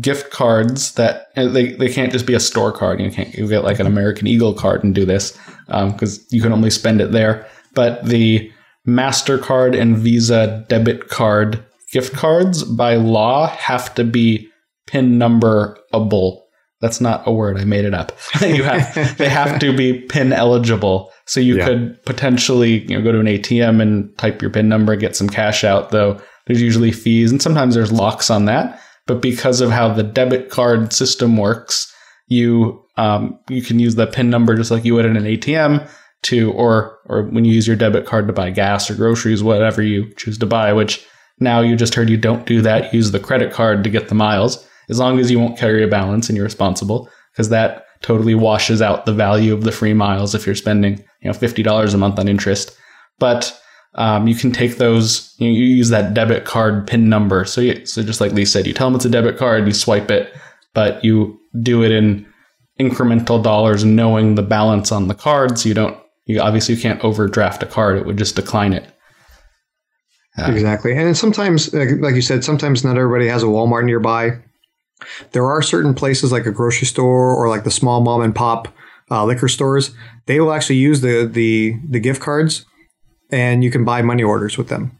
gift cards that they, they can't just be a store card. You can't you get like an American Eagle card and do this because um, you can only spend it there. But the Mastercard and Visa debit card gift cards by law have to be pin numberable. That's not a word. I made it up. you have they have to be pin eligible. So you yeah. could potentially you know go to an ATM and type your pin number, get some cash out. Though there's usually fees and sometimes there's locks on that but because of how the debit card system works, you um, you can use the PIN number just like you would in an ATM to, or or when you use your debit card to buy gas or groceries, whatever you choose to buy. Which now you just heard you don't do that. Use the credit card to get the miles, as long as you won't carry a balance and you're responsible, because that totally washes out the value of the free miles if you're spending you know fifty dollars a month on interest. But um, you can take those, you, you, use that debit card PIN number. So, you, so just like Lee said, you tell them it's a debit card, you swipe it, but you do it in incremental dollars, knowing the balance on the card. So you don't, you obviously you can't overdraft a card; it would just decline it. Uh, exactly, and sometimes, like you said, sometimes not everybody has a Walmart nearby. There are certain places like a grocery store or like the small mom and pop uh, liquor stores. They will actually use the the the gift cards and you can buy money orders with them.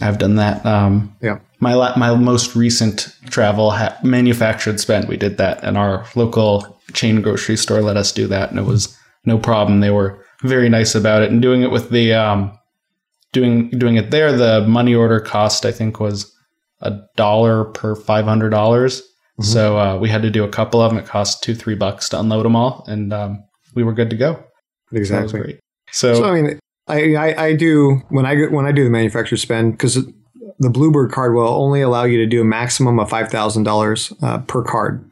I've done that. Um, yeah. My la- my most recent travel ha- manufactured spend. We did that, and our local chain grocery store let us do that, and it was no problem. They were very nice about it, and doing it with the um, doing doing it there. The money order cost I think was a dollar per five hundred dollars. Mm-hmm. So uh, we had to do a couple of them. It cost two three bucks to unload them all, and um, we were good to go. Exactly. So, so, I mean, I, I, I do when I when I do the manufacturer spend because the Bluebird card will only allow you to do a maximum of five thousand uh, dollars per card.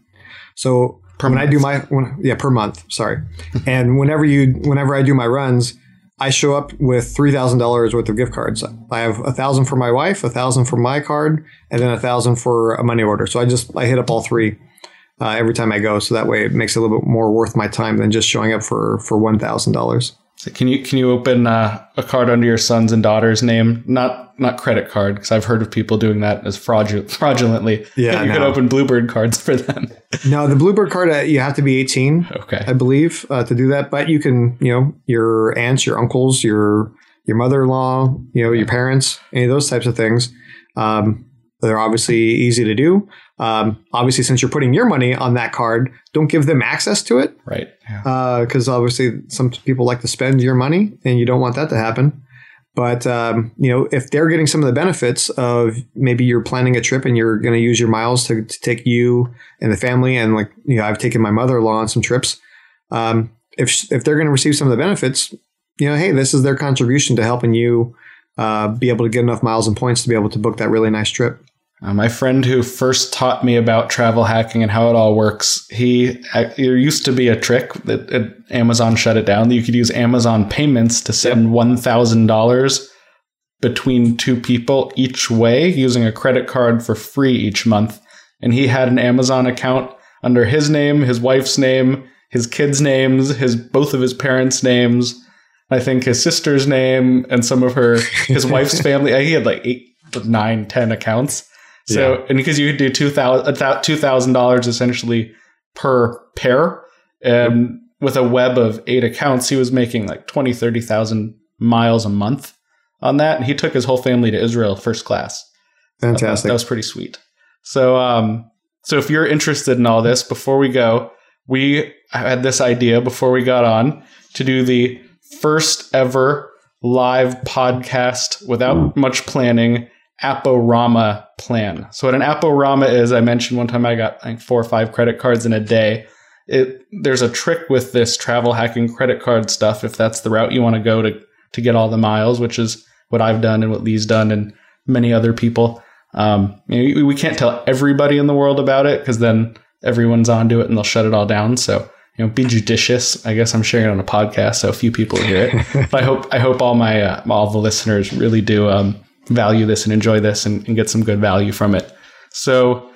So per when month. I do my when, yeah per month, sorry, and whenever you whenever I do my runs, I show up with three thousand dollars worth of gift cards. I have a thousand for my wife, a thousand for my card, and then a thousand for a money order. So I just I hit up all three uh, every time I go. So that way it makes it a little bit more worth my time than just showing up for for one thousand dollars. So can you can you open uh, a card under your son's and daughter's name? Not not credit card because I've heard of people doing that as fraudul- fraudulently. Yeah, you no. can open Bluebird cards for them. no, the Bluebird card uh, you have to be eighteen. Okay, I believe uh, to do that. But you can, you know, your aunts, your uncles, your your mother-in-law, you know, your parents, any of those types of things. Um, They're obviously easy to do. Um, obviously, since you're putting your money on that card, don't give them access to it Right. Yeah. because obviously some people like to spend your money, and you don't want that to happen. But um, you know, if they're getting some of the benefits of maybe you're planning a trip and you're going to use your miles to, to take you and the family, and like you know, I've taken my mother-in-law on some trips. Um, if if they're going to receive some of the benefits, you know, hey, this is their contribution to helping you uh, be able to get enough miles and points to be able to book that really nice trip. Uh, my friend who first taught me about travel hacking and how it all works, he uh, there used to be a trick that uh, Amazon shut it down. That you could use Amazon payments to send one thousand dollars between two people each way using a credit card for free each month. And he had an Amazon account under his name, his wife's name, his kids' names, his both of his parents' names. I think his sister's name and some of her his wife's family. He had like eight, nine, ten accounts. So, and because you could do two thousand two thousand dollars essentially per pair, and with a web of eight accounts, he was making like 20, 30,000 miles a month on that. And he took his whole family to Israel first class. Fantastic. That was pretty sweet. So, um, so if you're interested in all this, before we go, we had this idea before we got on to do the first ever live podcast without much planning Aporama plan. So what an Aporama is, I mentioned one time I got like four or five credit cards in a day. It there's a trick with this travel hacking credit card stuff if that's the route you want to go to to get all the miles, which is what I've done and what Lee's done and many other people. Um, you know, we can't tell everybody in the world about it because then everyone's onto it and they'll shut it all down. So you know, be judicious. I guess I'm sharing it on a podcast, so a few people hear it. but I hope I hope all my uh, all the listeners really do um, value this and enjoy this and, and get some good value from it. So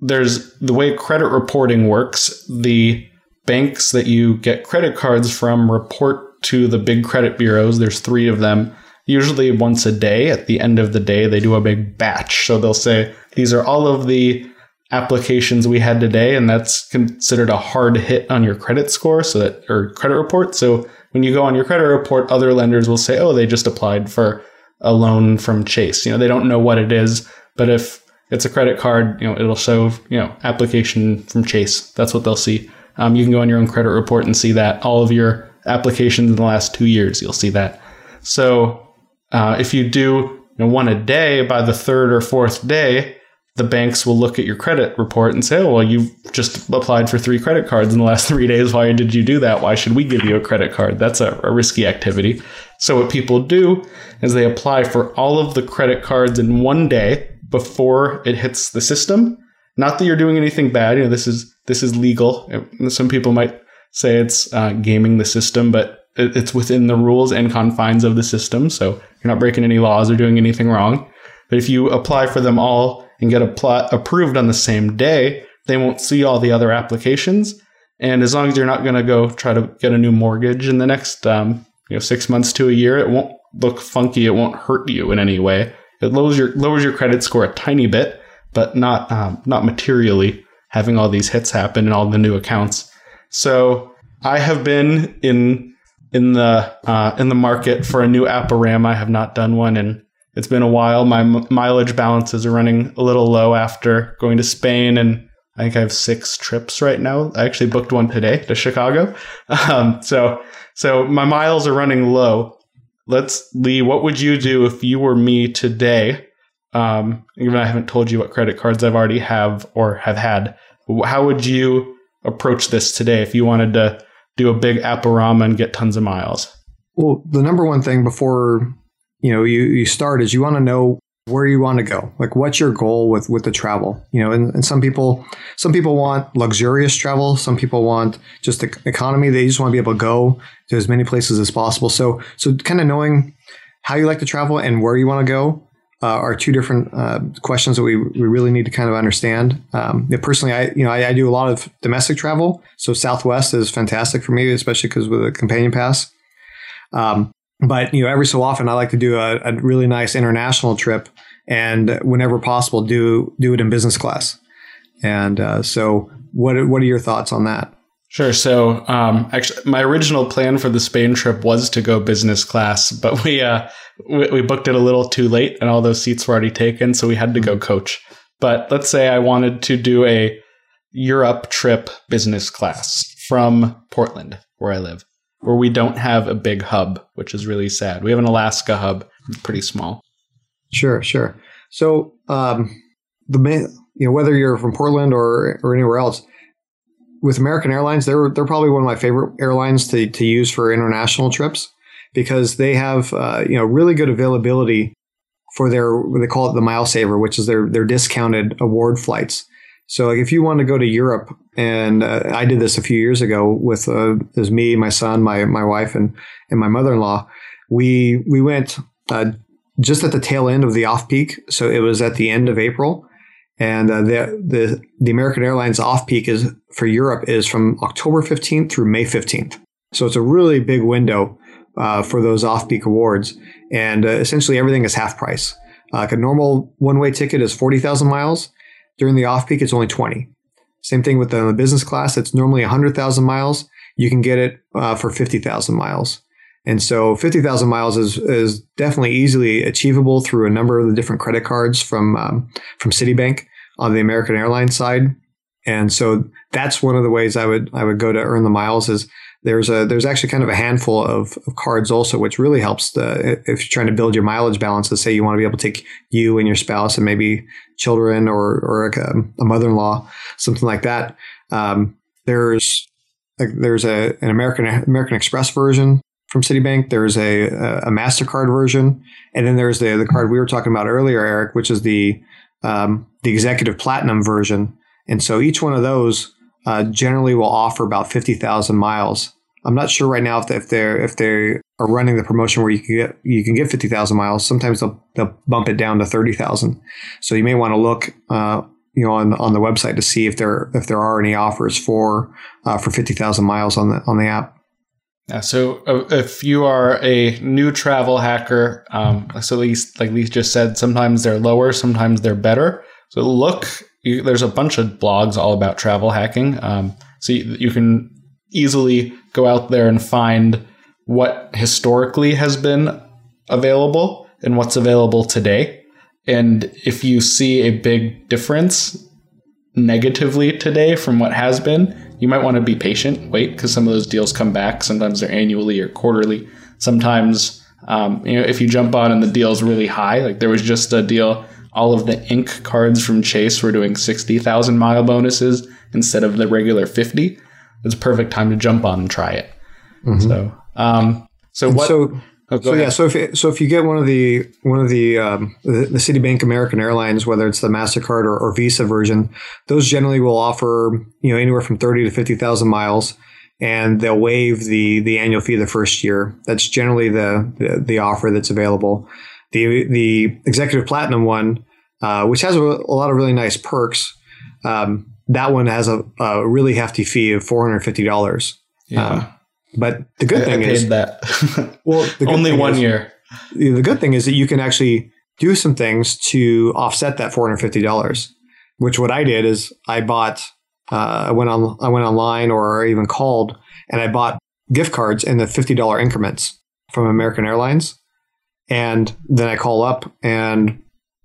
there's the way credit reporting works. The banks that you get credit cards from report to the big credit bureaus. There's three of them. Usually once a day. At the end of the day, they do a big batch. So they'll say these are all of the applications we had today, and that's considered a hard hit on your credit score, so that or credit report. So when you go on your credit report, other lenders will say, "Oh, they just applied for a loan from Chase." You know, they don't know what it is, but if it's a credit card, you know, it'll show you know application from Chase. That's what they'll see. Um, you can go on your own credit report and see that all of your applications in the last two years. You'll see that. So uh, if you do you know, one a day, by the third or fourth day, the banks will look at your credit report and say, oh, well, you've just applied for three credit cards in the last three days. Why did you do that? Why should we give you a credit card? That's a, a risky activity. So, what people do is they apply for all of the credit cards in one day before it hits the system. Not that you're doing anything bad. You know, this is this is legal. Some people might say it's uh, gaming the system, but it, it's within the rules and confines of the system. So you're not breaking any laws or doing anything wrong. But if you apply for them all and get plot approved on the same day, they won't see all the other applications. And as long as you're not going to go try to get a new mortgage in the next um, you know six months to a year, it won't look funky. It won't hurt you in any way. It lowers your lowers your credit score a tiny bit, but not um, not materially. Having all these hits happen and all the new accounts. So I have been in in the uh, in the market for a new Aporama. I have not done one in it's been a while. My m- mileage balances are running a little low after going to Spain, and I think I have six trips right now. I actually booked one today to Chicago, um, so so my miles are running low. Let's Lee, what would you do if you were me today? Um, even though I haven't told you what credit cards I've already have or have had. How would you approach this today if you wanted to do a big Aporama and get tons of miles? Well, the number one thing before you know you, you start is you want to know where you want to go. Like what's your goal with with the travel? You know and, and some people some people want luxurious travel. Some people want just the economy. They just want to be able to go to as many places as possible. So so kind of knowing how you like to travel and where you want to go uh, are two different uh, questions that we, we really need to kind of understand. Um, personally, I you know I, I, do a lot of domestic travel, so Southwest is fantastic for me, especially because with a companion pass. Um, but you know, every so often, I like to do a, a, really nice international trip, and whenever possible, do do it in business class. And uh, so, what what are your thoughts on that? Sure. So, um, actually, my original plan for the Spain trip was to go business class, but we, uh, we, we booked it a little too late, and all those seats were already taken, so we had to go coach. But let's say I wanted to do a Europe trip business class from Portland, where I live, where we don't have a big hub, which is really sad. We have an Alaska hub, pretty small. Sure, sure. So, um, the main, you know, whether you're from Portland or or anywhere else, with American Airlines, they're they're probably one of my favorite airlines to to use for international trips because they have uh, you know really good availability for their they call it the mile saver, which is their their discounted award flights. So like if you want to go to Europe, and uh, I did this a few years ago with uh, was me, my son, my my wife, and and my mother in law. We we went uh, just at the tail end of the off peak, so it was at the end of April, and uh, the the the American Airlines off peak is for Europe is from October fifteenth through May fifteenth. So it's a really big window uh, for those off peak awards, and uh, essentially everything is half price. like a normal one way ticket is forty thousand miles during the off peak, it's only 20. Same thing with the, business class. It's normally 100,000 miles. You can get it uh, for 50,000 miles. And so 50,000 miles is, is definitely easily achievable through a number of the different credit cards from, um, from Citibank on the American Airlines side. And so that's one of the ways I would, I would go to earn the miles is there's a there's actually kind of a handful of, of cards also, which really helps the, if you're trying to build your mileage balance. To say you want to be able to take you and your spouse and maybe children or or a, a mother-in-law, something like that. Um, there's like, there's a an American American Express version from Citibank. There's a a Mastercard version, and then there's the the card we were talking about earlier, Eric, which is the um, the Executive Platinum version. And so each one of those uh, generally will offer about 50,000 miles. I'm not sure right now if, if they're if they are running the promotion where you can get you can get 50,000 miles. Sometimes they'll they'll bump it down to 30,000. So you may want to look uh, you know on on the website to see if there if there are any offers for uh, for 50,000 miles on the on the app. Yeah, so uh, if you are a new travel hacker, um, so least like Lee just said, sometimes they're lower, sometimes they're better. So look you, there's a bunch of blogs all about travel hacking. Um, so you, you can easily go out there and find what historically has been available and what's available today. And if you see a big difference negatively today from what has been, you might want to be patient, wait, because some of those deals come back. Sometimes they're annually or quarterly. Sometimes, um, you know, if you jump on and the deal's really high, like there was just a deal all of the ink cards from Chase were doing 60,000 mile bonuses instead of the regular 50. It's a perfect time to jump on and try it. Mm-hmm. So, um, so and what? So, oh, so yeah, so if so if you get one of the one of the um, the, the Citibank American Airlines, whether it's the Mastercard or, or, Visa version, those generally will offer you know anywhere from thirty to fifty thousand miles, and they'll waive the the annual fee the first year. That's generally the, the, the offer that's available. The the executive platinum one, uh, which has a, a, lot of really nice perks, um, that one has a, a, really hefty fee of four hundred fifty dollars. Yeah. Um, but the good I, thing I is that well, only one is, year. The good thing is that you can actually do some things to offset that four hundred fifty dollars. Which what I did is I bought. Uh, I went on. I went online or even called, and I bought gift cards in the fifty dollar increments from American Airlines and then I call up and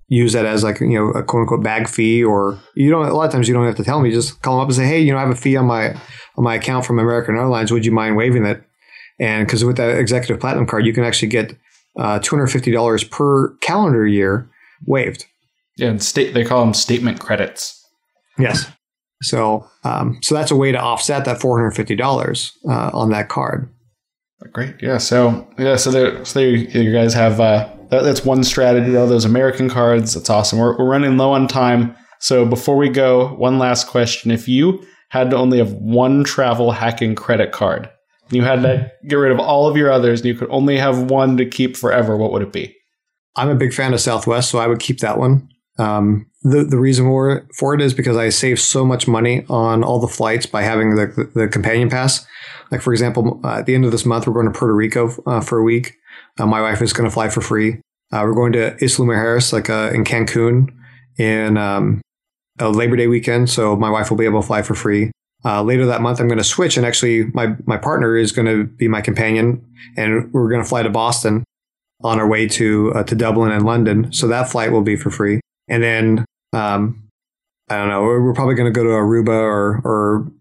use that as like you know a quote unquote bag fee or you don't a lot of times you don't have to tell me just call them up and say hey you know I have a fee on my on my account from American Airlines would you mind waiving it and because with that executive platinum card you can actually get uh, $250 per calendar year waived yeah and state they call them statement credits yes so um, so that's a way to offset that $450 uh, on that card Great. Yeah. So yeah. So there. So there you guys have. Uh, that, that's one strategy. All those American cards. That's awesome. We're, we're running low on time. So before we go, one last question: If you had to only have one travel hacking credit card, you had to get rid of all of your others, and you could only have one to keep forever, what would it be? I'm a big fan of Southwest, so I would keep that one. Um, the the reason for, for it is because I save so much money on all the flights by having the, the, the companion pass. Like for example, uh, at the end of this month, we're going to Puerto Rico uh, for a week. Uh, my wife is going to fly for free. Uh, we're going to Isla Mujeres, like uh, in Cancun, in um, a Labor Day weekend. So my wife will be able to fly for free. uh, later that month, I'm going to switch, and actually, my my partner is going to be my companion, and we're going to fly to Boston on our way to uh, to Dublin and London. So that flight will be for free, and then um, I don't know, we're, we're probably going to go to Aruba or or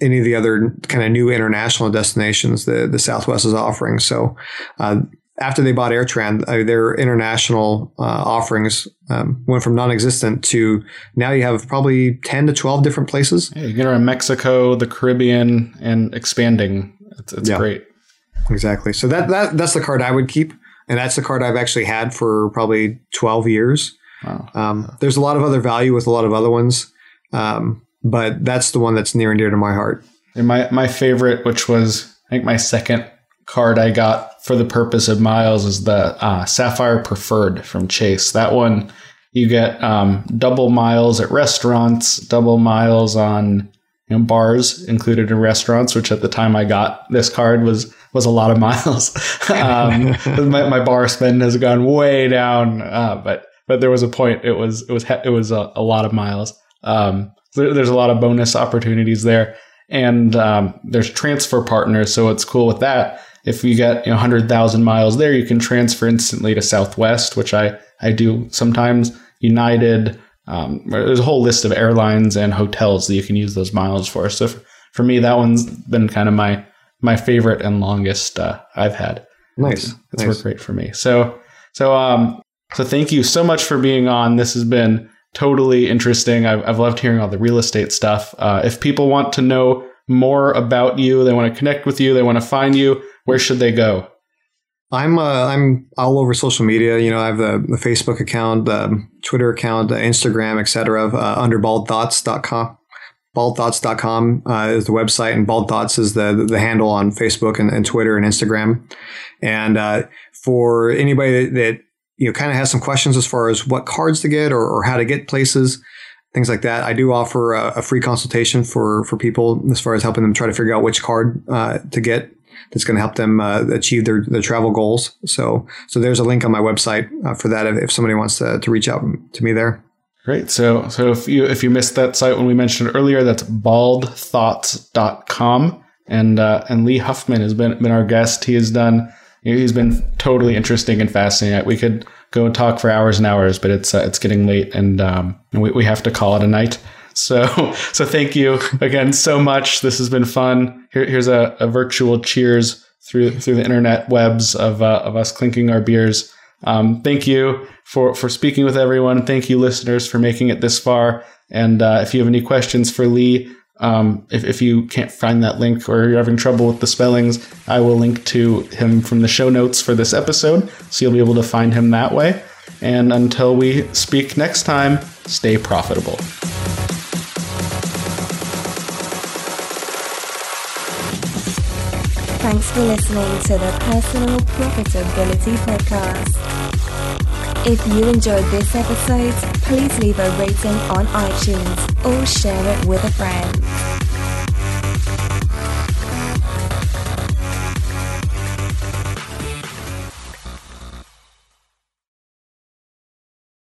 any of the other kind of new international destinations that the Southwest is offering. So uh, after they bought AirTran, uh, their international uh, offerings um, went from non-existent to now you have probably 10 to 12 different places. Yeah, you're in Mexico, the Caribbean, and expanding. It's, it's yeah, great. Exactly. So that, that that's the card I would keep. And that's the card I've actually had for probably 12 years. Wow. Um, there's a lot of other value with a lot of other ones. Um, but that's the one that's near and dear to my heart. And my, my favorite, which was I think my second card I got for the purpose of miles is the uh, Sapphire Preferred from Chase. That one you get um, double miles at restaurants, double miles on you know, bars included in restaurants, which at the time I got this card was was a lot of miles. um, my, my, bar spend has gone way down, uh, but but there was a point it was it was it was a, a lot of miles. Um, there, there's a lot of bonus opportunities there, and um, there's transfer partners, so it's cool with that if you get you know, 100,000 miles there, you can transfer instantly to Southwest, which I, I do sometimes. United, um, there's a whole list of airlines and hotels that you can use those miles for. So for, for me, that one's been kind of my my favorite and longest uh, I've had. Nice, it's, nice. worked great for me. So so um so thank you so much for being on. This has been totally interesting. I've, I've loved hearing all the real estate stuff. Uh, if people want to know more about you, they want to connect with you, they want to find you, where should they go? I'm uh, I'm all over social media. You know, I have the, the Facebook account, the Twitter account, the Instagram, etc. Uh, under baldthoughts.com. Baldthoughts.com uh, is the website, and Bald Thoughts is the the handle on Facebook and, and Twitter and Instagram. And uh, for anybody that, that you know kind of has some questions as far as what cards to get or, or how to get places, things like that. I do offer a, a, free consultation for for people as far as helping them try to figure out which card uh, to get that's going to help them uh, achieve their, their travel goals. So so there's a link on my website uh, for that if, if, somebody wants to, to reach out to me there. Great. So so if you if you missed that site when we mentioned earlier, that's baldthoughts.com. And uh, and Lee Huffman has been been our guest. He has done he's been totally interesting and fascinating. We could go talk for hours and hours, but it's uh, it's getting late, and um, we we have to call it a night. So so thank you again so much. This has been fun. Here, here's a, a virtual cheers through through the internet webs of uh, of us clinking our beers. Um, thank you for for speaking with everyone. Thank you, listeners, for making it this far. And uh, if you have any questions for Lee, um, if, if you can't find that link or you're having trouble with the spellings, I will link to him from the show notes for this episode, so you'll be able to find him that way. And until we speak next time, stay profitable. Thanks for listening to the Personal Profitability Podcast. If you enjoyed this episode, please leave a rating on iTunes or share it with a friend.